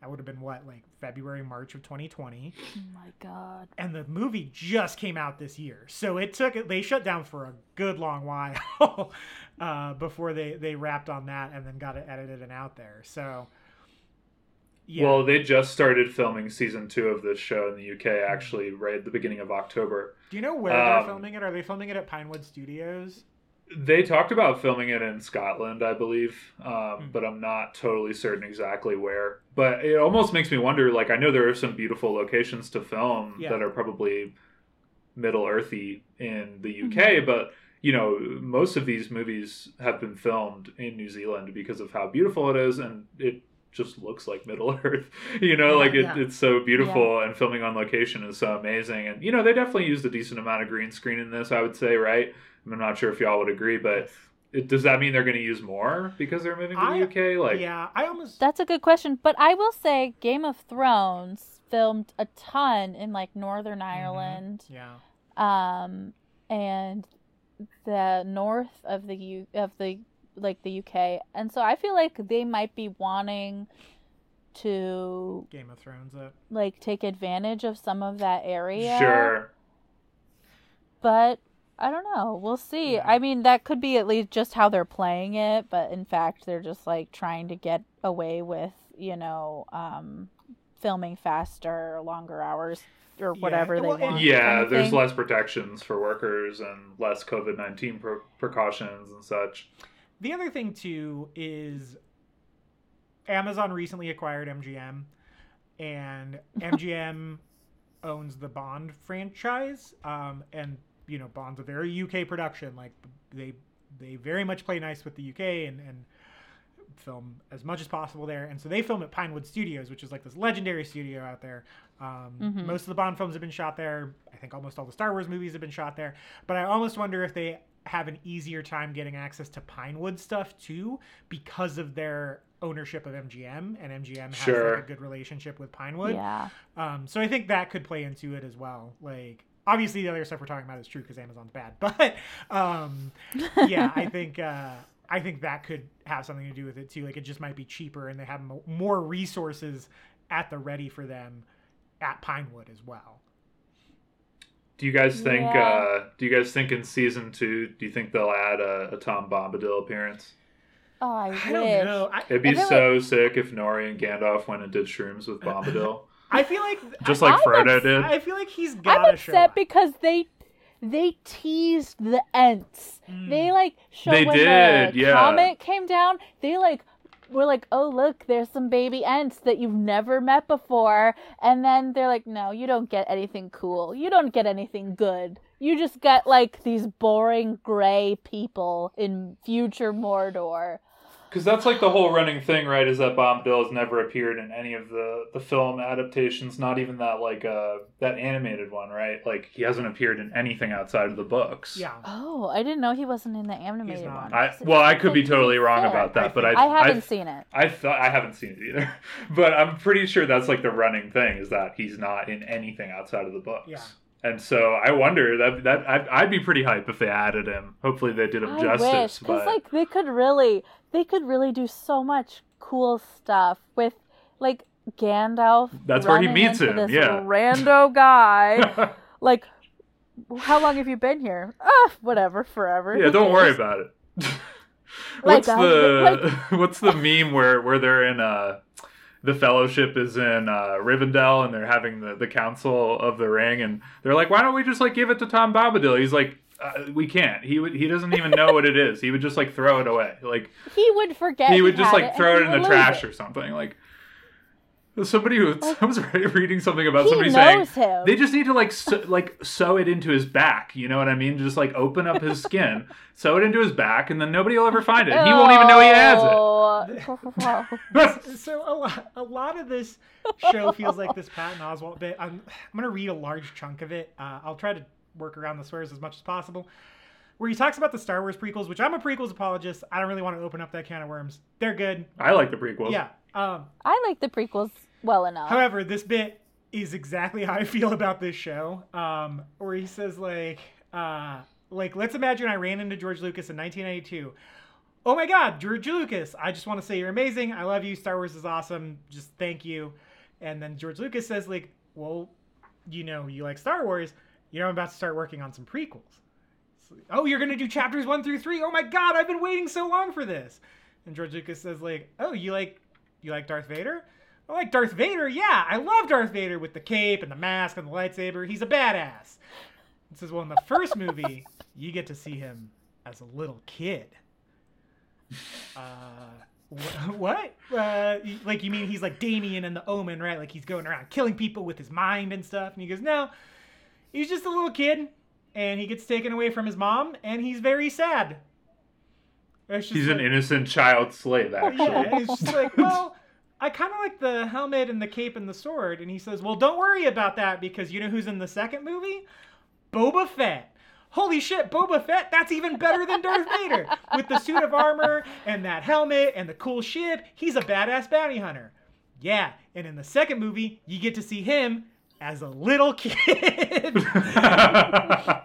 That would have been what, like February, March of 2020, Oh my god. and the movie just came out this year. So it took. They shut down for a good long while uh, before they they wrapped on that and then got it edited and out there. So. Yeah. Well, they just started filming season two of this show in the UK, actually, right at the beginning of October. Do you know where they're um, filming it? Are they filming it at Pinewood Studios? They talked about filming it in Scotland, I believe, um, Hmm. but I'm not totally certain exactly where. But it almost makes me wonder. Like, I know there are some beautiful locations to film Yeah. that are probably Middle Earthy in the UK, Mhm. but you know, most of these movies have been filmed in New Zealand because of how beautiful it is, and it just looks like Middle Earth. You know, Yeah, like it, yeah. it's so beautiful, and filming on location is so amazing. And you know, they definitely used a decent amount of green screen in this. I would say, right? I'm not sure if y'all would agree, but it, does that mean they're going to use more because they're moving to I- the UK? Like, yeah, I almost That's a good question, but I will say Game of Thrones filmed a ton in like Northern Mm-hmm. Ireland, yeah. um, and the north of the U of the like the UK, and so I feel like they might be wanting to Game of Thrones up. like take advantage of some of that area. sure. but I don't know. We'll see. Yeah. I mean, that could be at least just how they're playing it, but in fact, they're just like trying to get away with, you know, um, filming faster, longer hours, or Yeah, whatever they well, want. Yeah, kind of there's less protections for workers and less COVID 19 pre- precautions and such. The other thing too is Amazon recently acquired MGM, and MGM owns the Bond franchise. Um, and you know, Bond's a very UK production. Like they they very much play nice with the UK and and film as much as possible there. And so they film at Pinewood Studios, which is like this legendary studio out there. Um, Mhm. Most of the Bond films have been shot there. I think almost all the Star Wars movies have been shot there. But I almost wonder if they have an easier time getting access to Pinewood stuff too because of their ownership of MGM and MGM has Sure. like a good relationship with Pinewood. Yeah. Um, so I think that could play into it as well. Like obviously the other stuff we're talking about is true because Amazon's bad, but um, yeah, I think uh, I think that could have something to do with it too. Like it just might be cheaper and they have mo- more resources at the ready for them at Pinewood as well. Do you guys think? Yeah. Uh, do you guys think in season two? Do you think they'll add a, a Tom Bombadil appearance? Oh, I, I wish. don't know. I, It'd be I feel so sick if Nori and Gandalf went and did shrooms with Bombadil, I feel like just like I'm Frodo ups- did. I feel like he's I'm got to show upset up. because they they teased the Ents. Mm. They like showed They when did, the yeah. comet came down. They like were like, oh look, there's some baby Ents that you've never met before, and then they're like, no, you don't get anything cool. You don't get anything good. You just get like these boring gray people in future Mordor. Because that's like the whole running thing, right? Is that Bombadil has never appeared in any of the the film adaptations, not even that like uh that animated one, right? Like he hasn't appeared in anything outside of the books. Yeah. Oh, I didn't know he wasn't in the animated one. I well, I could be totally wrong fair. about that, but I I haven't I, seen it. I thought I haven't seen it either, but I'm pretty sure that's like the running thing is that he's not in anything outside of the books. Yeah. And so I wonder that that I'd, I'd be pretty hype if they added him. Hopefully they did him I justice. wish, because but like they could really, they could really do so much cool stuff with like Gandalf. That's where he meets him, This yeah. rando guy. like, how long have you been here? Ah, whatever, forever. yeah, don't worry about it. What's I've the what's the meme where where they're in uh the fellowship is in uh, Rivendell and they're having the, the council of the ring and they're like why don't we just like give it to Tom Bombadil he's like uh, we can't he would he doesn't even know what it is he would just like throw it away like He would forget. he would just like and throw it in the trash it. or something like somebody was, I was reading something about He somebody saying him. they just need to like sew, like sew it into his back. You know what I mean? Just like open up his skin, sew it into his back, and then nobody will ever find it. He won't even know he has it. has it. so a lot, a lot of this show feels like this Patton Oswalt bit. I'm, I'm gonna read a large chunk of it. Uh, I'll try to work around the swears as much as possible. Where he talks about the Star Wars prequels, which I'm a prequels apologist. I don't really want to open up that can of worms. They're good. I like the prequels. Yeah. Um, I like the prequels well enough. However, this bit is exactly how I feel about this show. Um, where he says like, uh, like let's imagine I ran into George Lucas in 1992. Oh my God, George Lucas! I just want to say you're amazing. I love you. Star Wars is awesome. Just thank you. And then George Lucas says like, well, you know, you like Star Wars. You know, I'm about to start working on some prequels. Oh, you're gonna do chapters one through three. Oh my God, I've been waiting so long for this. And George Lucas says like, oh, you like, you like Darth Vader? I like Darth Vader. Yeah, I love Darth Vader with the cape and the mask and the lightsaber. He's a badass. This is well, in the first movie, you get to see him as a little kid. Uh, wh- what? Uh, like, you mean he's like Damien in the Omen, right? Like he's going around killing people with his mind and stuff. And he goes, no, he's just a little kid, and he gets taken away from his mom, and he's very sad. He's an innocent child slave, actually. yeah, it's just like, well, I kind of like the helmet and the cape and the sword. And he says, well, don't worry about that because you know who's in the second movie? Boba Fett. Holy shit, Boba Fett, that's even better than Darth Vader. With the suit of armor and that helmet and the cool ship, he's a badass bounty hunter. Yeah, and in the second movie, you get to see him as a little kid.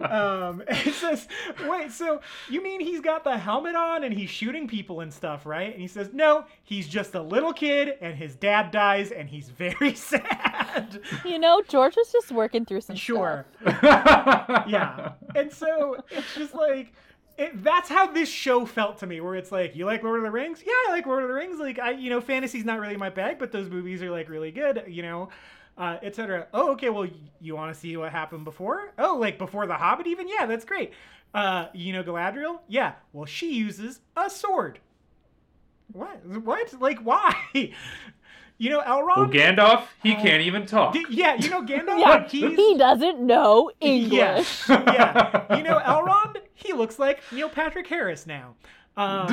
um, it says, wait, so you mean he's got the helmet on and he's shooting people and stuff, right? And he says, no, he's just a little kid and his dad dies and he's very sad. you know, George was just working through some Sure. stuff. Yeah. And so it's just like, it, that's how this show felt to me, where it's like, you like Lord of the Rings? Yeah, I like Lord of the Rings. Like, I, you know, fantasy's not really my bag, but those movies are like really good, you know, uh, etc. Oh, okay. Well, y- you want to see what happened before? Oh, like before The Hobbit, even? Yeah, that's great. Uh, you know Galadriel? Yeah. Well, she uses a sword. What? What? Like, why? you know Elrond? well, Gandalf, he Uh, can't even talk. D- yeah, you know Gandalf. Yeah, he doesn't know English. Yeah, yeah. You know Elrond? He looks like Neil Patrick Harris now. Um,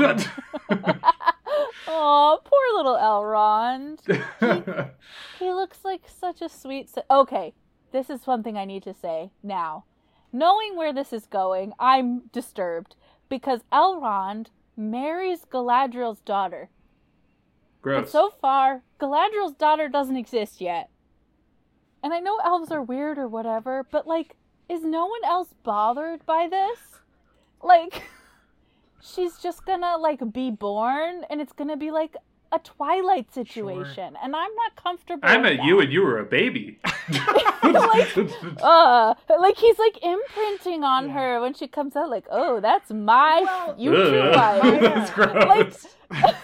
Oh, poor little Elrond. He looks like such a sweet. Si- okay, this is one thing I need to say now. Knowing where this is going, I'm disturbed because Elrond marries Galadriel's daughter. But Gross. so far, Galadriel's daughter doesn't exist yet. And I know elves are weird or whatever, but like, is no one else bothered by this? Like, she's just gonna like be born and it's gonna be like a Twilight situation. And I'm not comfortable I met that. you and you were a baby. like, uh, like he's like imprinting on Yeah. her when she comes out. Like, oh, that's my Well- future Ugh. wife. That's gross. Like,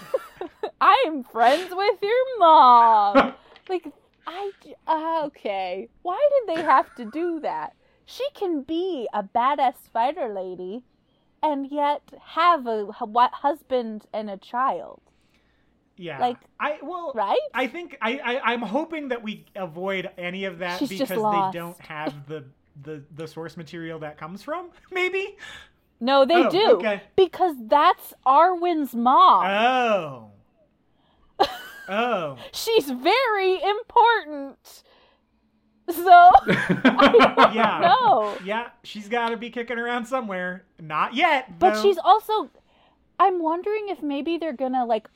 I'm friends with your mom. like, I uh, okay. Why did they have to do that? She can be a badass spider lady, and yet have a husband and a child, Yeah. Like- I well right? I think I, I I'm hoping that we avoid any of that She's because they don't have the the the source material that comes from. Maybe. No, they Oh, do okay. because that's Arwen's mom. Oh. Oh. She's very important. So Yeah. no, Yeah, she's got to be kicking around somewhere. Not yet. but though. she's also. I'm wondering if maybe they're gonna like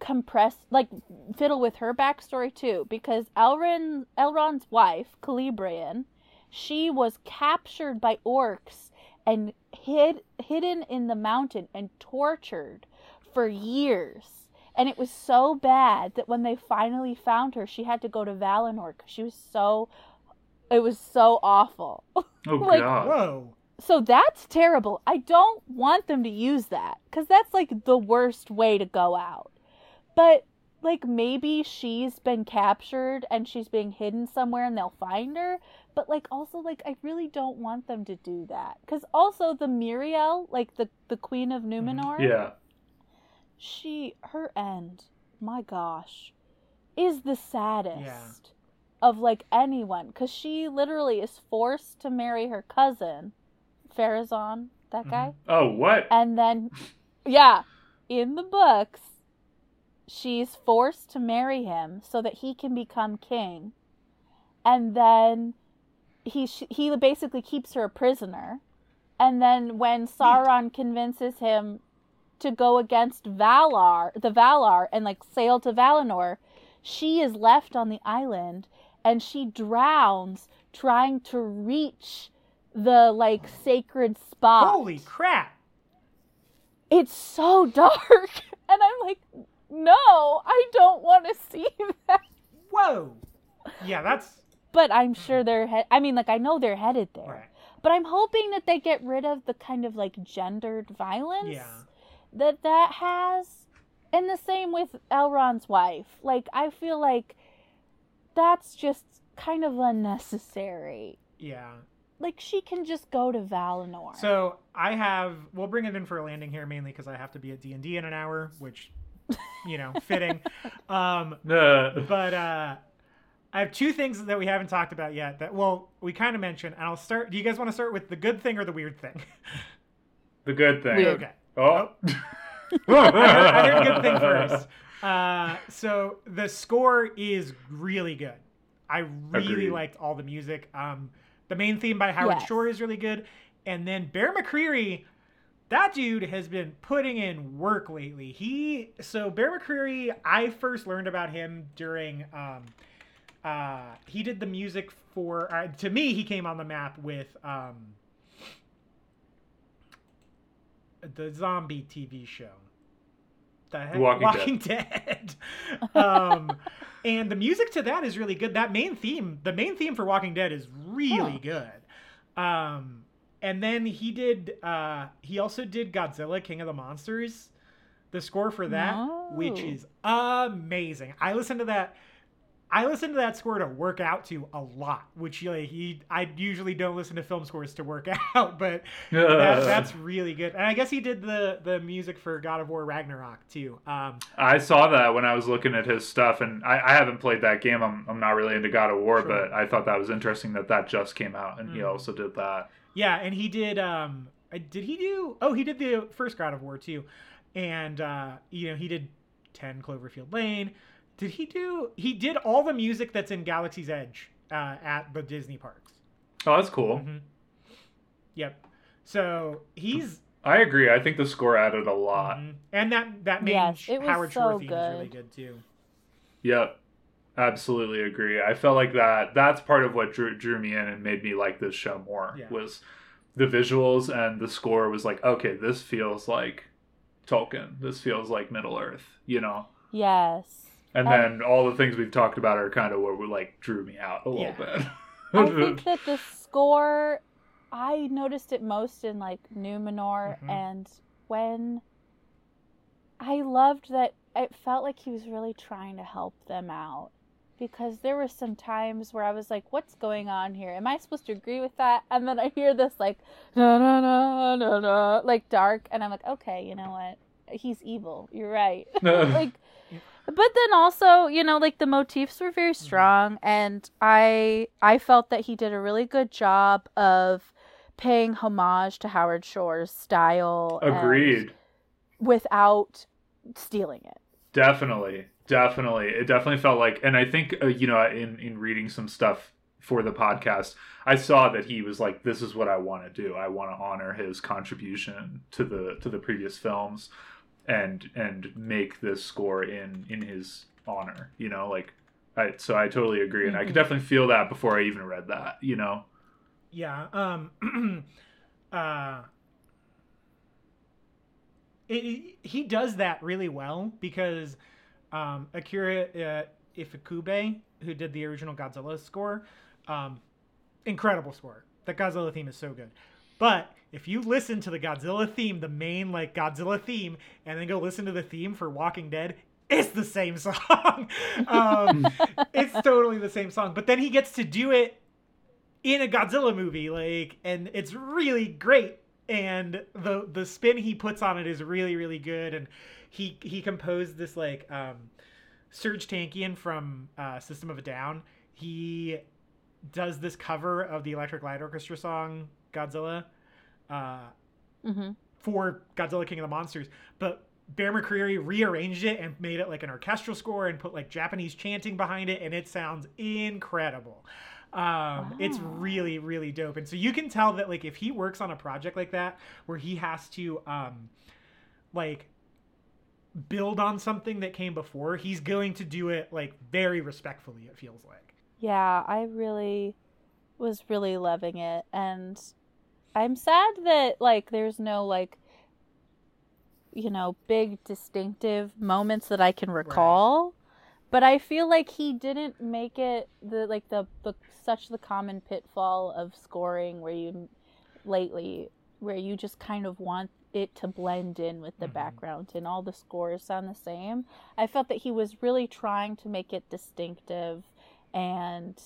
compress, like fiddle with her backstory too, because Elrond, Elrond's wife, Celebrían, she was captured by orcs and hid hidden in the mountain and tortured for years. And it was so bad that when they finally found her, she had to go to Valinor because she was so. It was so awful. oh like- god. Whoa. So that's terrible. I don't want them to use that because that's like the worst way to go out. But like maybe she's been captured and she's being hidden somewhere and they'll find her. But like also like I really don't want them to do that because also the Míriel, like the the Queen of mm-hmm. Numenor, Yeah. She her end, my gosh, is the saddest Yeah. of like anyone because she literally is forced to marry her cousin, Pharazôn, that guy, mm-hmm. Oh, what? and then, yeah, in the books, she's forced to marry him so that he can become king, and then he he basically keeps her a prisoner, and then when Sauron convinces him to go against Valar, the Valar, and like sail to Valinor, she is left on the island and she drowns trying to reach the like sacred spot. Holy crap. It's so dark. And I'm like, no, I don't want to see that. Whoa. Yeah, that's But I'm sure they're he- I mean like I know they're headed there. right. But I'm hoping that they get rid of the kind of like gendered violence Yeah. That that has. And the same with Elrond's wife. Like I feel like that's just kind of unnecessary. Yeah. Like she can just go to Valinor. So I have. We'll bring it in for a landing here mainly because I have to be at D and D in an hour, which, you know, fitting. Um, but uh, I have two things that we haven't talked about yet. That well, we kind of mentioned, and I'll start. Do you guys want to start with the good thing or the weird thing? the good thing. Weird. okay. Oh. I heard, I heard good thing first. Uh, so the score is really good. I really Agreed. liked all the music. Um, the main theme by Howard Yes. Shore is really good, and then Bear McCreary. That dude has been putting in work lately. He so Bear McCreary. I first learned about him during. Um, uh, he did the music for. Uh, to me, he came on the map with um, the zombie TV show. The heck? Walking Dead. um, and the music to that is really good. That main theme, the main theme for Walking Dead, is really good. Um, and then he did. Uh, he also did Godzilla King of the Monsters. The score for that, which Oh. is amazing. I listened to that. I listen to that score to work out to a lot, which like, he, I usually don't listen to film scores to work out, but that, that's really good. And I guess he did the the music for God of War Ragnarok too. Um, I saw that when I was looking at his stuff, and I, I haven't played that game. I'm, I'm not really into God of War, Sure. but I thought that was interesting that that just came out, and he Mhm. also did that. yeah, and he did. Um, uh, did he do? Oh, he did the first God of War too, and uh, you know he did Ten Cloverfield Lane. Did he do? He did all the music that's in Galaxy's Edge uh, at the Disney parks. Oh, that's cool. Mhm. Yep. So he's I agree. I think the score added a lot. mhm. and that that main Yes, it was Howard so Shore theme is really good. good too. Yep. Absolutely agree. I felt like that that's part of what drew, drew me in and made me like this show more Yeah. was the visuals and the score was like, okay, this feels like Tolkien. This feels like Middle Earth, you know? yes. And Um, then all the things we've talked about are kind of what were like drew me out a little Yeah. bit. I think that the score, I noticed it most in like Numenor, Mhm. and when I loved that it felt like he was really trying to help them out. Because there were some times where I was like, what's going on here? Am I supposed to agree with that? And then I hear this like, no, no, no, no, no, like dark. And I'm like, okay, you know what? He's evil. You're right. like but then also you know like the motifs were very Mm-hmm. strong and i i felt that he did a really good job of paying homage to howard shore's style Agreed. without stealing it Definitely, definitely. It definitely felt like, and I think uh, you know, in in reading some stuff for the podcast, I saw that he was like, "This is what I want to do. I want to honor his contribution to the to the previous films, and and make this score in in his honor." You know, like, I so I totally agree, and I could Mhm. definitely feel that before I even read that. You know, Yeah. Um. uh. It, it- he does that really well because um, Akira uh, Ifukube, who did the original Godzilla score, um, incredible score. The Godzilla theme is so good. But if you listen to the Godzilla theme, the main like Godzilla theme, and then go listen to the theme for Walking Dead, it's the same song. um, it's totally the same song. But then he gets to do it in a Godzilla movie, like, and it's really great. And the the spin he puts on it is really really good. And he he composed this like um, Serj Tankian from uh, System of a Down. He does this cover of the Electric Light Orchestra song Godzilla uh, mm-hmm. for Godzilla King of the Monsters, but Bear McCreary rearranged it and made it like an orchestral score and put like Japanese chanting behind it, and it sounds incredible. Um, It's really, really dope. And so you can tell that like if he works on a project like that where he has to um, like build on something that came before, he's going to do it like very respectfully. It feels like. yeah i really was really loving it and i'm sad that like there's no like you know big distinctive moments that i can recall. But i feel like he didn't make it the like the, the such the common pitfall of scoring where you lately where you just kind of want it to blend in with the Mhm. background and all the scores sound the same. I felt that he was really trying to make it distinctive and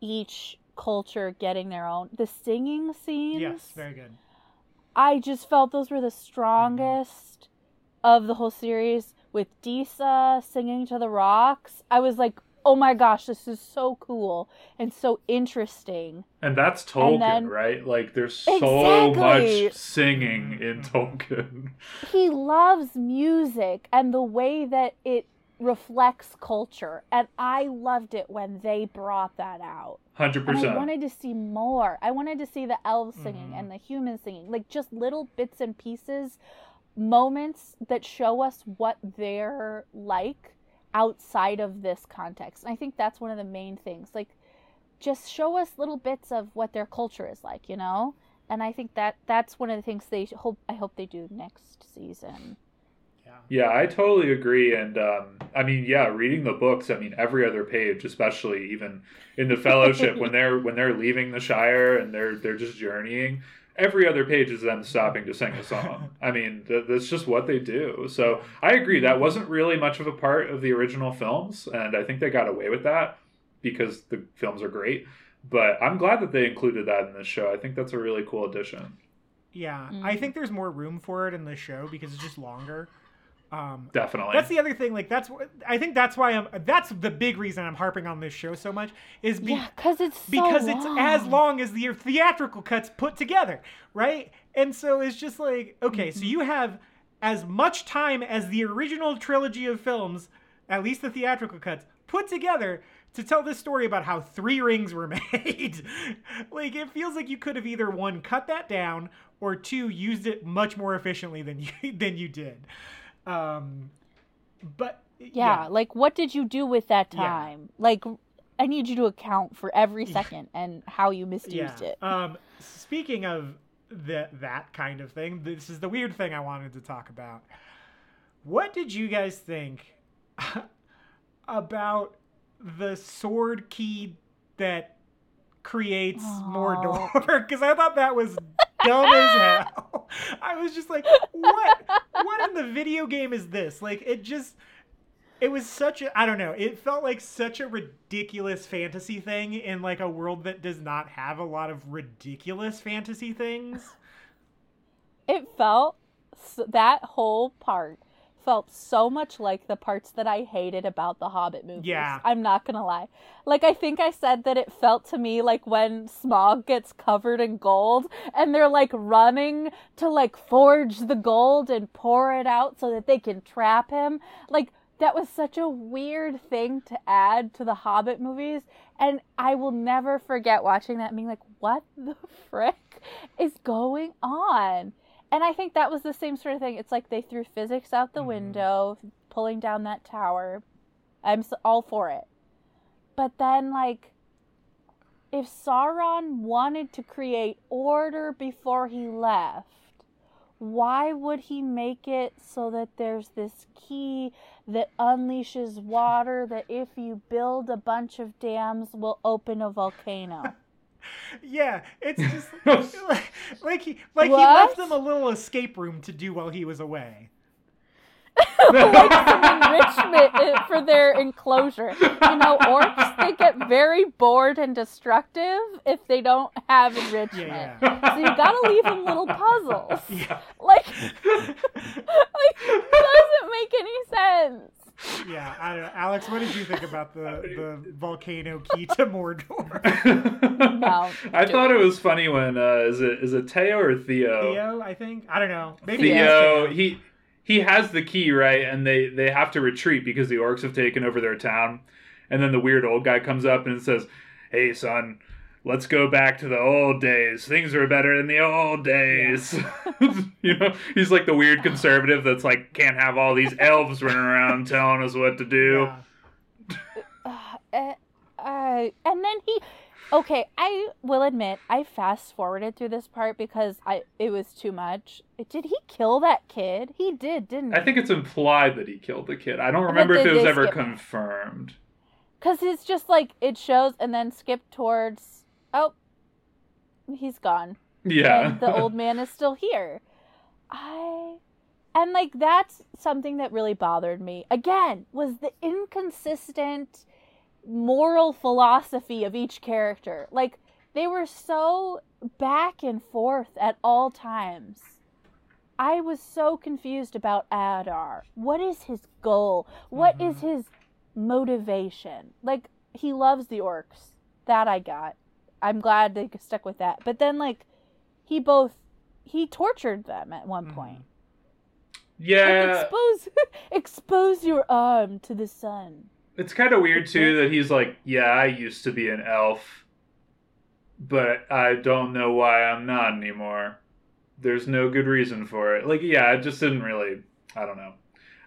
each culture getting their own the singing scenes Yes, very good. I just felt those were the strongest of the whole series with Disa singing to the rocks. I was like, "Oh my gosh, this is so cool and so interesting." and that's Tolkien, then- right? Like, there's so Exactly. much singing in Mhm. Tolkien. He loves music and the way that it reflects culture, and I loved it when they brought that out. Hundred And I wanted to see more. I wanted to see the elves singing Mhm. and the humans singing, like just little bits and pieces, moments that show us what they're like outside of this context. And I think that's one of the main things. Like, just show us little bits of what their culture is like, you know. And I think that that's one of the things they hope. I hope they do next season. Yeah. Yeah, I totally agree. And um, I mean, yeah, reading the books. I mean, every other page, especially even in the Fellowship, when they're when they're leaving the Shire and they're they're just journeying, every other page is them stopping to sing a song. I mean, th- that's just what they do. So I agree. That wasn't really much of a part of the original films, and I think they got away with that because the films are great. But I'm glad that they included that in this show. I think that's a really cool addition. Yeah, I Mhm. think there's more room for it in the show because it's just longer. Um, Definitely. that's the other thing. Like that's what I think. That's why I'm. That's the big reason I'm harping on this show so much is be, yeah, because it's so because it's as long. long as the theatrical cuts put together, right? And so it's just like okay, so Mhm. you have as much time as the original trilogy of films, at least the theatrical cuts, put together to tell this story about how three rings were made. like it feels like you could have either one cut that down or two used it much more efficiently than you than you did. Um, but yeah, like what did you do with that Yeah. time like i need you to account for every second and how you misused it Um, speaking of the, that kind of thing, this is the weird thing I wanted to talk about. What did you guys think about the sword key that creates Oh. Mordor because I thought that was dumb as hell. I was just like, what? What in the video game is this? Like, it just. It was such a I don't know. It felt like such a ridiculous fantasy thing in like a world that does not have a lot of ridiculous fantasy things. It felt that whole part felt so much like the parts that I hated about the Hobbit movies. Yeah. I'm not gonna lie. Like I think I said that it felt to me like when Smaug gets covered in gold and they're like running to like forge the gold and pour it out so that they can trap him. Like that was such a weird thing to add to the Hobbit movies. And I will never forget watching that and being like, what the frick is going on? And I think that was the same sort of thing. It's like they threw physics out the Mhm. window, pulling down that tower. I'm all for it. But then, like, if Sauron wanted to create order before he left, why would he make it so that there's this key that unleashes water that if you build a bunch of dams will open a volcano? Yeah, it's just like, like he like he left them a little escape room to do while he was away. like some enrichment eh, for their enclosure. You know, orcs they get very bored and destructive if they don't have enrichment. Yeah, So you gotta leave them little puzzles. yeah, Like, like it doesn't make any sense. Yeah. I don't know. Alex, what did you think about the the volcano key to Mordor? No, I thought it was funny when uh, is it is it Teo or Theo? Theo, I think. I don't know. Maybe Theo, it's he he has the key right, and they they have to retreat because the orcs have taken over their town. And then the weird old guy comes up and says, "Hey, son." Let's go back to the old days. Things were better in the old days. you know, he's like the weird conservative that's like can't have all these elves running around telling us what to do. Yeah. Uh, uh, uh, and then he okay i will admit i fast forwarded through this part because i it was too much did he kill that kid he did didn't I think it's implied that he killed the kid. I don't remember if it was ever skip- confirmed. because it's just like it shows and then skip towards oh he's gone. Yeah. and the old man is still here. I and like that's something that really bothered me. Again was the inconsistent moral philosophy of each character. Like they were so back and forth at all times. I was so confused about adar. What is his goal? What is mm-hmm. his motivation? Like he loves the orcs. That i got i'm glad they stuck with that but then like he both he tortured them at one Mhm. point yeah. like, expose expose your arm to the sun It's kind of weird too that he's like, yeah, I used to be an elf, but I don't know why I'm not anymore. There's no good reason for it. Like, yeah, I just didn't really. I don't know.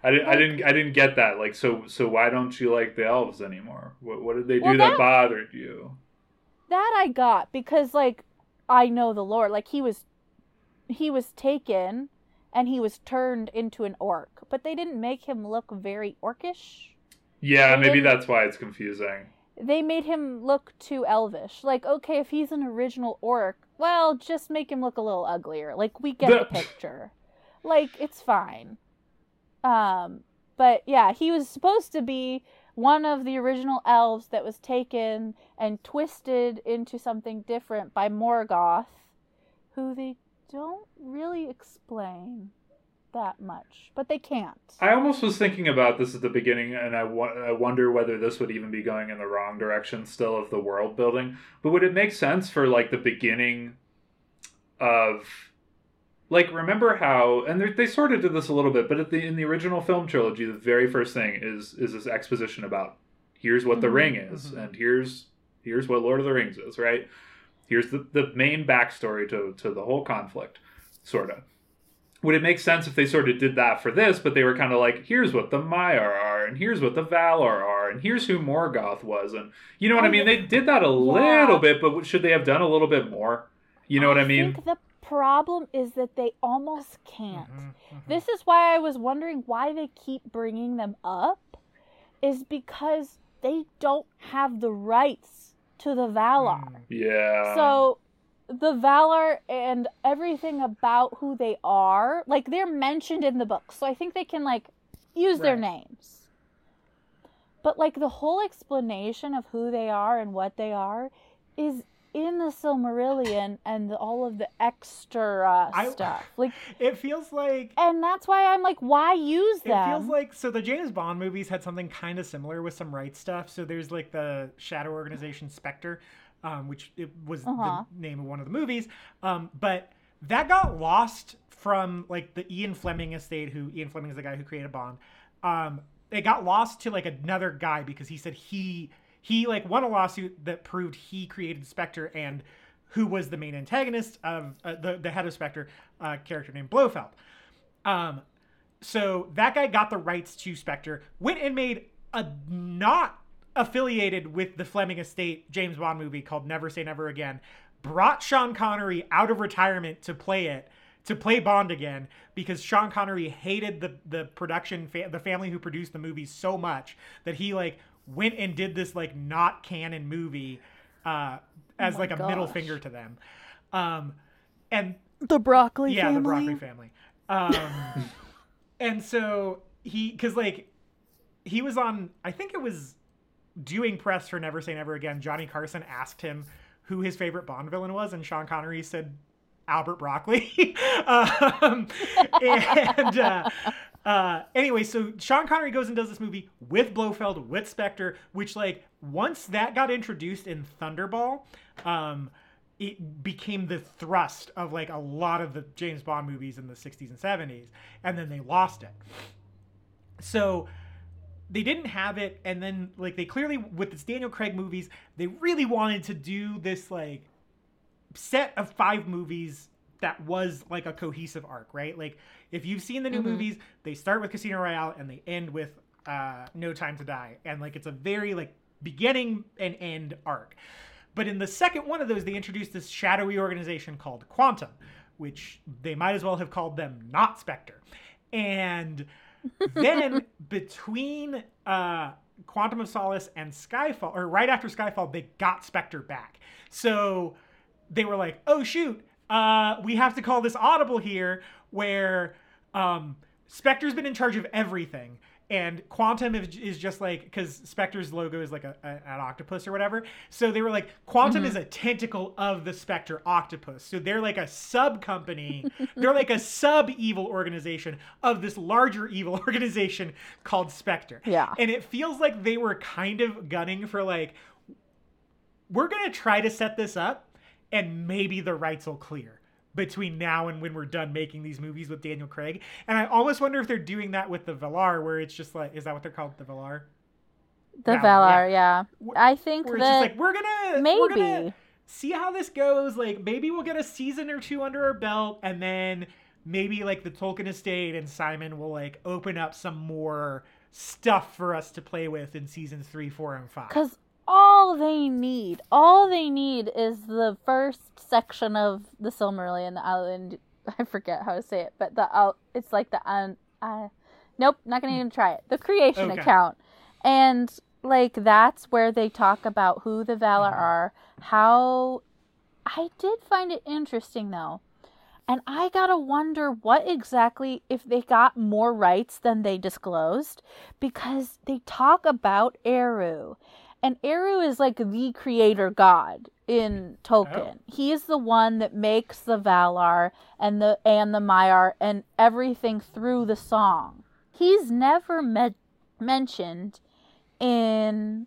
I didn't. I didn't. I didn't get that. Like, so. So why don't you like the elves anymore? What What did they do Well, that that- bothered you? That i got because like i know the Lord. like he was he was taken and he was turned into an orc but they didn't make him look very orcish Yeah, They maybe that's why it's confusing. they made him look too elvish. Like, okay, if he's an original orc, well, just make him look a little uglier. Like, we get the The- picture. Like, it's fine. Um, but yeah, he was supposed to be one of the original elves that was taken and twisted into something different by Morgoth, who they don't really explain that much, but they can't. I almost was thinking about this at the beginning, and I, wo- I wonder whether this would even be going in the wrong direction still of the world building. But would it make sense for like the beginning of, like, remember how? And they they sort of did this a little bit, but at the in the original film trilogy, the very first thing is is this exposition about here's what the Mhm. ring is, Mhm. and here's here's what Lord of the Rings is, right? Here's the the main backstory to to the whole conflict, sort of would it make sense if they sort of did that for this, but they were kind of like, here's what the Maiar are, and here's what the Valar are, and here's who Morgoth was, and you know what I I mean? They did that a Yeah. little bit, but should they have done a little bit more? You know what I mean? the problem is that they almost can't. Mhm, mhm. This is why I was wondering why they keep bringing them up, is because they don't have the rights to the Valar. Mm. Yeah. So the Valar and everything about who they are, like they're mentioned in the book. So I think they can like use their names. But like the whole explanation of who they are and what they are is in the Silmarillion and the, all of the extra I- stuff. Like It feels like and that's why I'm like why use that? It feels like so the James Bond movies had something kind of similar with some right stuff. So there's like the Shadow Organization Spectre, um, which it was Uh-huh. the name of one of the movies. Um, but that got lost from like the Ian Fleming estate, who Ian Fleming is the guy who created Bond. Um, it got lost to like another guy because he said he he like won a lawsuit that proved he created Spectre and who was the main antagonist of uh, the the head of Spectre, uh, character named Blofeld. Um, so that guy got the rights to Spectre, went and made a not affiliated with the Fleming estate James Bond movie called Never Say Never Again, brought Sean Connery out of retirement to play it, to play Bond again, because Sean Connery hated the the production, fa- the family who produced the movie so much that he like went and did this like not canon movie uh, as my like a middle finger to them. Um, and the broccoli yeah, family. the broccoli family. Um, and so he, because like he was on, I think it was doing press for Never Say Never Again. Johnny Carson asked him who his favorite Bond villain was, and Sean Connery said Albert Broccoli. um, and uh, uh, anyway, so Sean Connery goes and does this movie with Blofeld, with Spectre, which like once that got introduced in Thunderball, um, it became the thrust of like a lot of the James Bond movies in the 60s and 70s, and then they lost it. So they didn't have it, and then like they clearly with this Daniel Craig movies, they really wanted to do this like set of five movies that was like a cohesive arc, right? Like if you've seen the new Mhm. movies, they start with Casino Royale and they end with uh No Time to Die. And like it's a very like beginning and end arc. But in the second one of those, they introduced this shadowy organization called Quantum, which they might as well have called them not Spectre. And then between uh, Quantum of Solace and Skyfall, or right after Skyfall, they got Spectre back. So they were like, oh shoot, uh, we have to call this audible here, where um, Spectre's been in charge of everything. And Quantum is, is just like because Spectre's logo is like a, a- an octopus or whatever. So they were like, Quantum is a tentacle of the Spectre octopus. So they're like a sub company. they're like a sub evil organization of this larger evil organization called Spectre. Yeah. And it feels like they were kind of gunning for like, we're gonna try to set this up, and maybe the rights will clear between now and when we're done making these movies with Daniel Craig. And I almost wonder if they're doing that with the Valar, where it's just like, is that what they're called, the Valar? The Valar, Valar, yeah. Wh- I think Where it's just like we're gonna maybe. we're gonna see how this goes. Like maybe we'll get a season or two under our belt, and then maybe like the Tolkien estate and Simon will like open up some more stuff for us to play with in seasons three, four, and five. Because all they need, all they need is the first section of the Silmarillion, the island. I forget how to say it, but the out. It's like the un. Uh, nope, not gonna even try it. The creation Okay. account, and like that's where they talk about who the Valar Mhm. are. How I did find it interesting though. And I gotta wonder what exactly if they got more rights than they disclosed, because they talk about Eru, and Eru is like the creator god in Tolkien. He is the one that makes the Valar and the and the Maiar and everything through the song. He's never me- mentioned in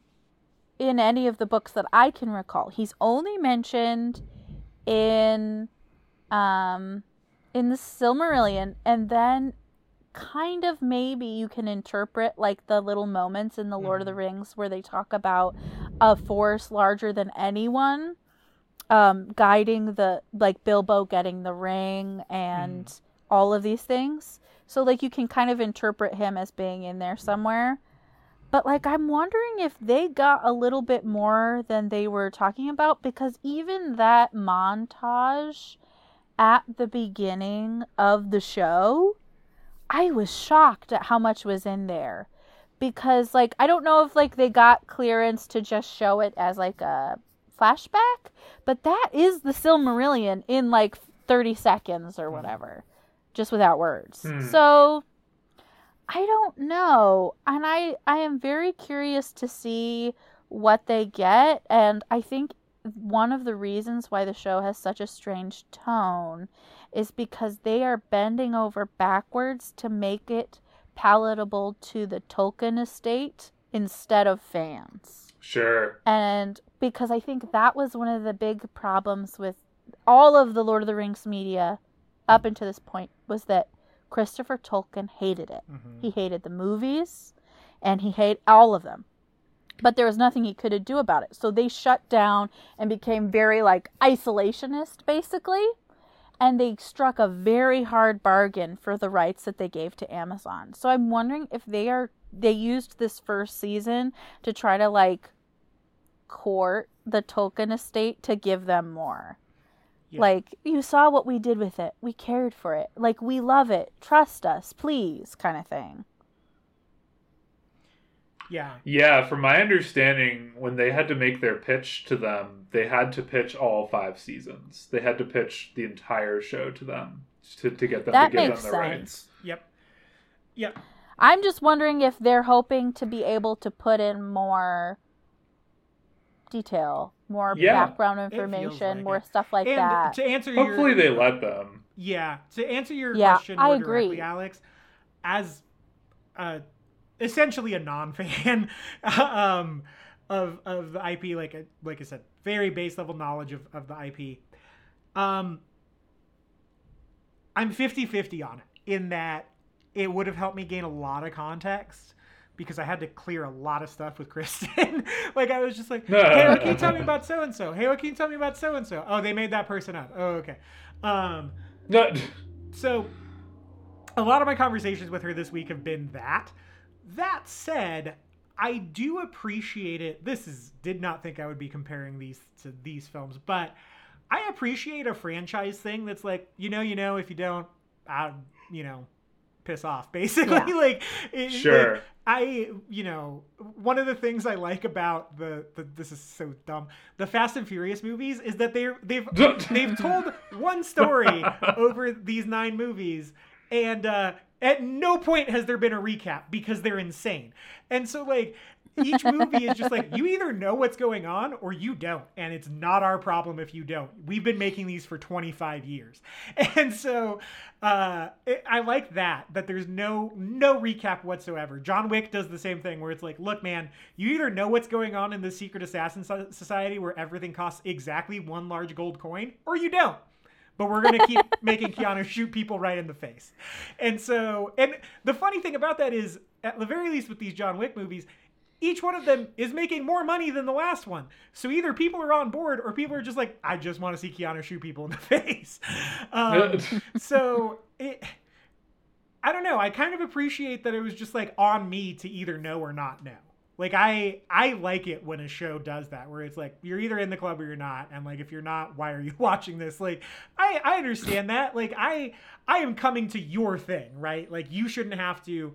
in any of the books that I can recall. He's only mentioned in um in the Silmarillion and then kind of maybe you can interpret like the little moments in the Lord of the Rings where they talk about a force larger than anyone um guiding the like Bilbo getting the ring and all of these things. So like you can kind of interpret him as being in there somewhere. But like I'm wondering if they got a little bit more than they were talking about because even that montage at the beginning of the show, I was shocked at how much was in there. Because like I don't know if like they got clearance to just show it as like a flashback, but that is the Silmarillion in like 30 seconds or whatever, just without words. Hmm. So I don't know. And I I am very curious to see what they get and I think one of the reasons why the show has such a strange tone is because they are bending over backwards to make it palatable to the Tolkien estate instead of fans. Sure. And because I think that was one of the big problems with all of the Lord of the Rings media up until this point was that Christopher Tolkien hated it. Mhm. He hated the movies and he hated all of them. But there was nothing he could do about it. So they shut down and became very like isolationist basically. And they struck a very hard bargain for the rights that they gave to Amazon. So I'm wondering if they are they used this first season to try to like court the Tolkien estate to give them more. Yeah. Like, you saw what we did with it. We cared for it. Like, we love it. Trust us, please, kind of thing. Yeah. Yeah, from my understanding, when they had to make their pitch to them, they had to pitch all five seasons. They had to pitch the entire show to them to, to get them That to give makes them the sense. rights. Yep. Yep. I'm just wondering if they're hoping to be able to put in more detail, more Yeah. background information, like more it. stuff like and that. to answer Hopefully, your they let them. Yeah, to answer your Yeah, question I agree. directly, Alex, as uh, essentially a non-fan um, of of the IP, like I- like I said, very base level knowledge of, of the IP. Um, I'm 50-50 on it in that it would have helped me gain a lot of context because I had to clear a lot of stuff with Kristen. like I was just like, hey, what can you tell me about so and so? Hey, what can you tell me about so and so? Oh, they made that person up. Oh, okay. Um, so a lot of my conversations with her this week have been that. That said, I do appreciate it. This is did not think I would be comparing these to these films, but I appreciate a franchise thing that's like, you know, you know, if you don't, I, you know, piss off basically Yeah. like it, Sure. like, I, you know, one of the things I like about the, the this is so dumb. The Fast and Furious movies is that they're they've they've told one story over these nine movies, and uh, at no point has there been a recap because they're insane. And so, like, each movie is just like you either know what's going on or you don't, and it's not our problem if you don't. We've been making these for 25 years, and so uh, it, I like that that there's no no recap whatsoever. John Wick does the same thing where it's like, look, man, you either know what's going on in the secret assassin society where everything costs exactly one large gold coin, or you don't but we're gonna keep making Keanu shoot people right in the face. And so, and the funny thing about that is, at the very least, with these John Wick movies, each one of them is making more money than the last one. So either people are on board, or people are just like, I just want to see Keanu shoot people in the face. Um, so it. I don't know. I kind of appreciate that it was just like on me to either know or not know. Like I I like it when a show does that where it's like you're either in the club or you're not and like if you're not why are you watching this? Like I I understand that. Like I I am coming to your thing, right? Like you shouldn't have to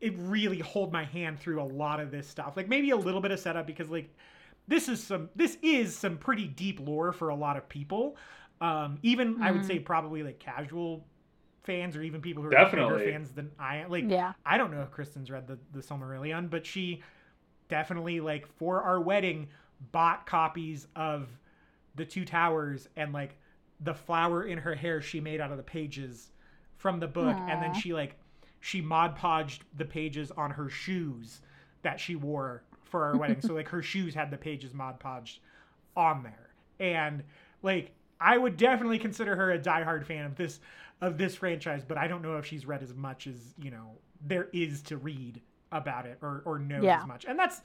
it really hold my hand through a lot of this stuff. Like maybe a little bit of setup because like this is some this is some pretty deep lore for a lot of people. Um even I would Mhm. say probably like casual fans or even people who are Definitely. bigger fans than I am. Like Yeah. I don't know if Kristen's read the the Silmarillion, but she definitely like for our wedding bought copies of the Two Towers and like the flower in her hair she made out of the pages from the book, and then she like she mod podged the pages on her shoes that she wore for our wedding. So like her shoes had the pages mod podged on there, and like I would definitely consider her a diehard fan of this of this franchise, but I don't know if she's read as much as you know there is to read about it or or knows Yeah. as much, and that's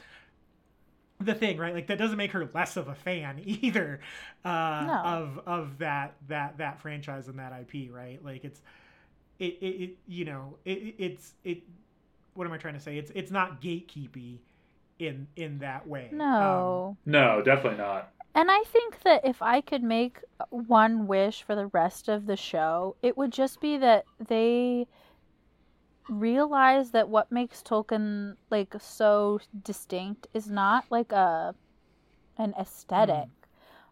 the thing, right? Like that doesn't make her less of a fan either uh, No. of of that that that franchise and that IP, right? Like it's it it, it you know it, it- it's it. What am I trying to say? It's it's not gatekeepy in in that way. Um, No. no, definitely not. And I think that if I could make one wish for the rest of the show, it would just be that they realize that what makes Tolkien like so distinct is not like a an aesthetic mm.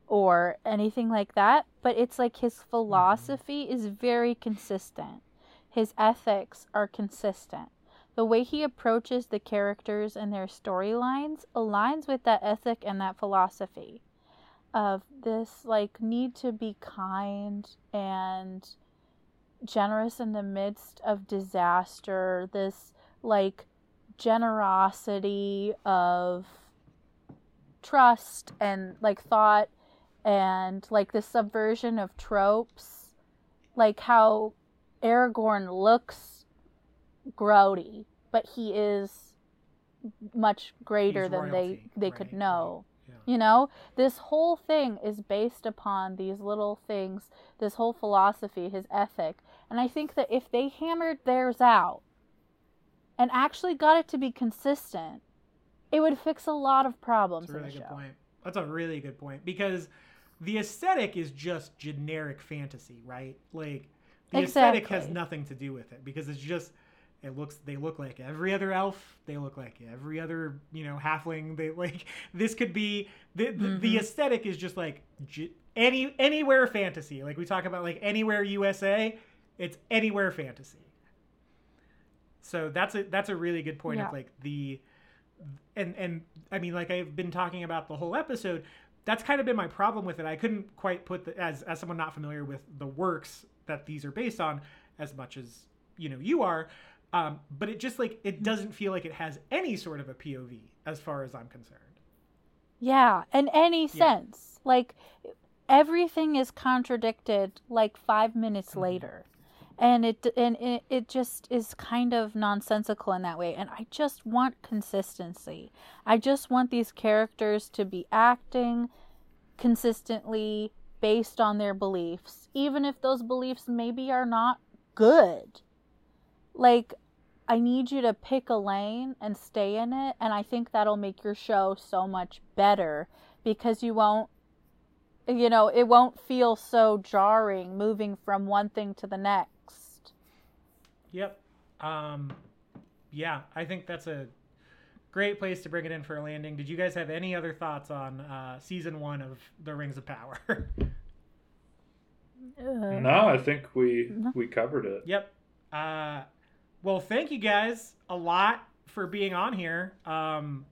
or anything like that, but it's like his mm-hmm. philosophy mm. is very consistent. His ethics are consistent. The way he approaches the characters and their storylines aligns with that ethic and that philosophy of this like need to be kind and generous in the midst of disaster, this like generosity of trust and like thought and like the subversion of tropes, like how Aragorn looks grody, but he is much greater He's than royalty, they they right, could know. You know, this whole thing is based upon these little things, this whole philosophy, his ethic. And I think that if they hammered theirs out and actually got it to be consistent, it would fix a lot of problems. That's a really good show. point. That's a really good point because the aesthetic is just generic fantasy, right? Like the exactly. aesthetic has nothing to do with it because it's just it looks they look like every other elf they look like every other you know halfling they like this could be the the, mm-hmm. the aesthetic is just like any anywhere fantasy like we talk about like anywhere usa it's anywhere fantasy so that's a that's a really good point yeah. of like the and and i mean like i've been talking about the whole episode that's kind of been my problem with it i couldn't quite put the as as someone not familiar with the works that these are based on as much as you know you are um, but it just like it doesn't feel like it has any sort of a POV as far as I'm concerned. Yeah, in any sense. Yeah. Like everything is contradicted like 5 minutes mm-hmm. later. And it and it, it just is kind of nonsensical in that way and I just want consistency. I just want these characters to be acting consistently based on their beliefs, even if those beliefs maybe are not good. Like I need you to pick a lane and stay in it. And I think that'll make your show so much better because you won't, you know, it won't feel so jarring moving from one thing to the next. Yep. Um, yeah, I think that's a great place to bring it in for a landing. Did you guys have any other thoughts on uh, season one of The Rings of Power? uh, no, I think we we covered it. Yep. Uh, well, thank you guys a lot for being on here. Um,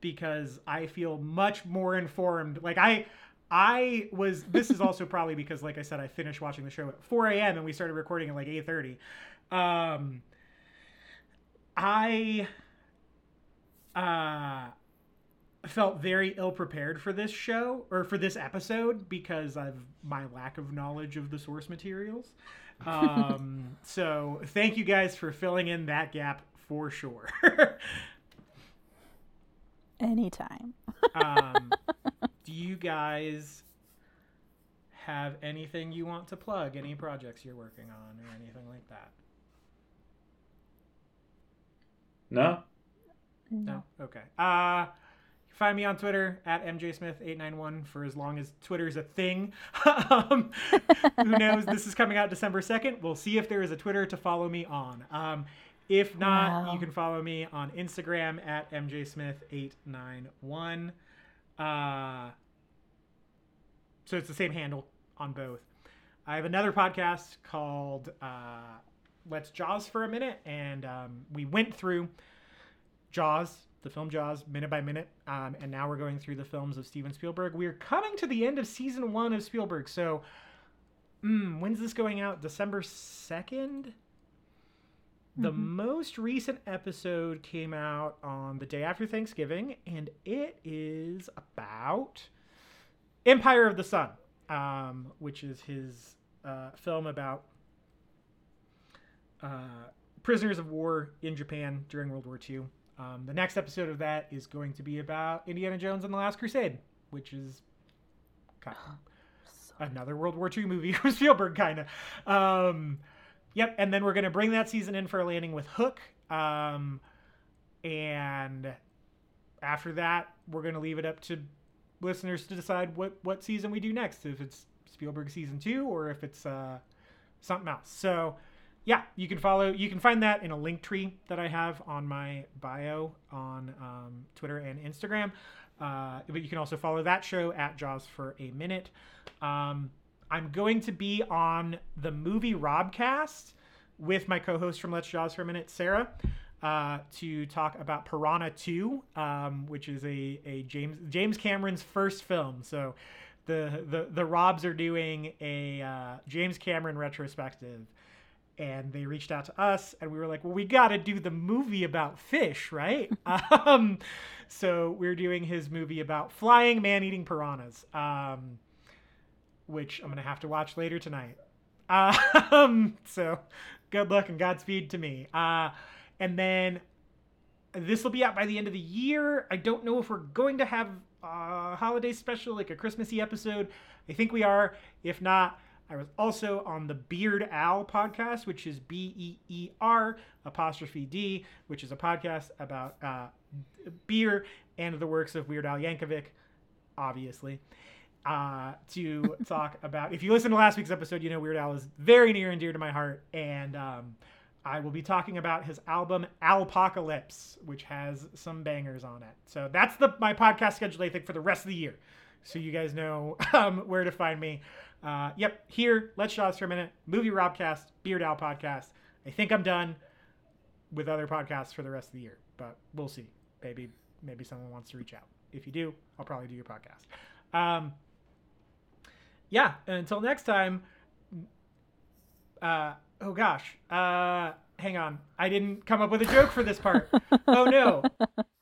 because I feel much more informed. Like I, I was. This is also probably because, like I said, I finished watching the show at 4 a.m. and we started recording at like 8:30. Um, I uh, felt very ill prepared for this show or for this episode because of my lack of knowledge of the source materials. Um, so thank you guys for filling in that gap for sure. Anytime. um, do you guys have anything you want to plug? Any projects you're working on or anything like that? No. No. Okay. Uh Find me on Twitter at mjsmith891 for as long as Twitter is a thing. um, who knows? This is coming out December 2nd. We'll see if there is a Twitter to follow me on. Um, if not, wow. you can follow me on Instagram at mjsmith891. Uh, so it's the same handle on both. I have another podcast called uh, Let's Jaws for a Minute, and um, we went through Jaws the film Jaws minute by minute, um, and now we're going through the films of Steven Spielberg. We're coming to the end of season one of Spielberg, so mm, when's this going out? December second. The mm-hmm. most recent episode came out on the day after Thanksgiving, and it is about Empire of the Sun, um, which is his uh, film about uh, prisoners of war in Japan during World War II. Um, the next episode of that is going to be about Indiana Jones and the Last Crusade, which is kind of another World War II movie from Spielberg, kind of. Um, yep, and then we're going to bring that season in for a landing with Hook. Um, and after that, we're going to leave it up to listeners to decide what, what season we do next, if it's Spielberg season two or if it's uh, something else. So yeah, you can follow. You can find that in a link tree that I have on my bio on um, Twitter and Instagram. Uh, but you can also follow that show at Jaws for a minute. Um, I'm going to be on the movie Robcast with my co-host from Let's Jaws for a minute, Sarah, uh, to talk about Piranha 2, um, which is a, a James James Cameron's first film. So the the the Robs are doing a uh, James Cameron retrospective, and they reached out to us, and we were like, well, we got to do the movie about fish, right? um, so we're doing his movie about flying man-eating piranhas. Um, which I'm gonna have to watch later tonight. Um, so good luck and Godspeed to me. Uh, and then this will be out by the end of the year. I don't know if we're going to have a holiday special, like a Christmassy episode. I think we are. If not, I was also on the Beard Al podcast, which is B E E R apostrophe D, which is a podcast about uh, beer and the works of Weird Al Yankovic, obviously. Uh, to talk about. If you listen to last week's episode, you know Weird Al is very near and dear to my heart, and um, I will be talking about his album Alpocalypse, which has some bangers on it. So that's the my podcast schedule, I think, for the rest of the year. So you guys know um, where to find me. Uh, yep, here, Let's Jaws for a minute, Movie Robcast, Beard Al podcast. I think I'm done with other podcasts for the rest of the year, but we'll see. Maybe maybe someone wants to reach out. If you do, I'll probably do your podcast. Um, yeah, until next time. Uh, oh gosh. Uh, hang on. I didn't come up with a joke for this part. oh no.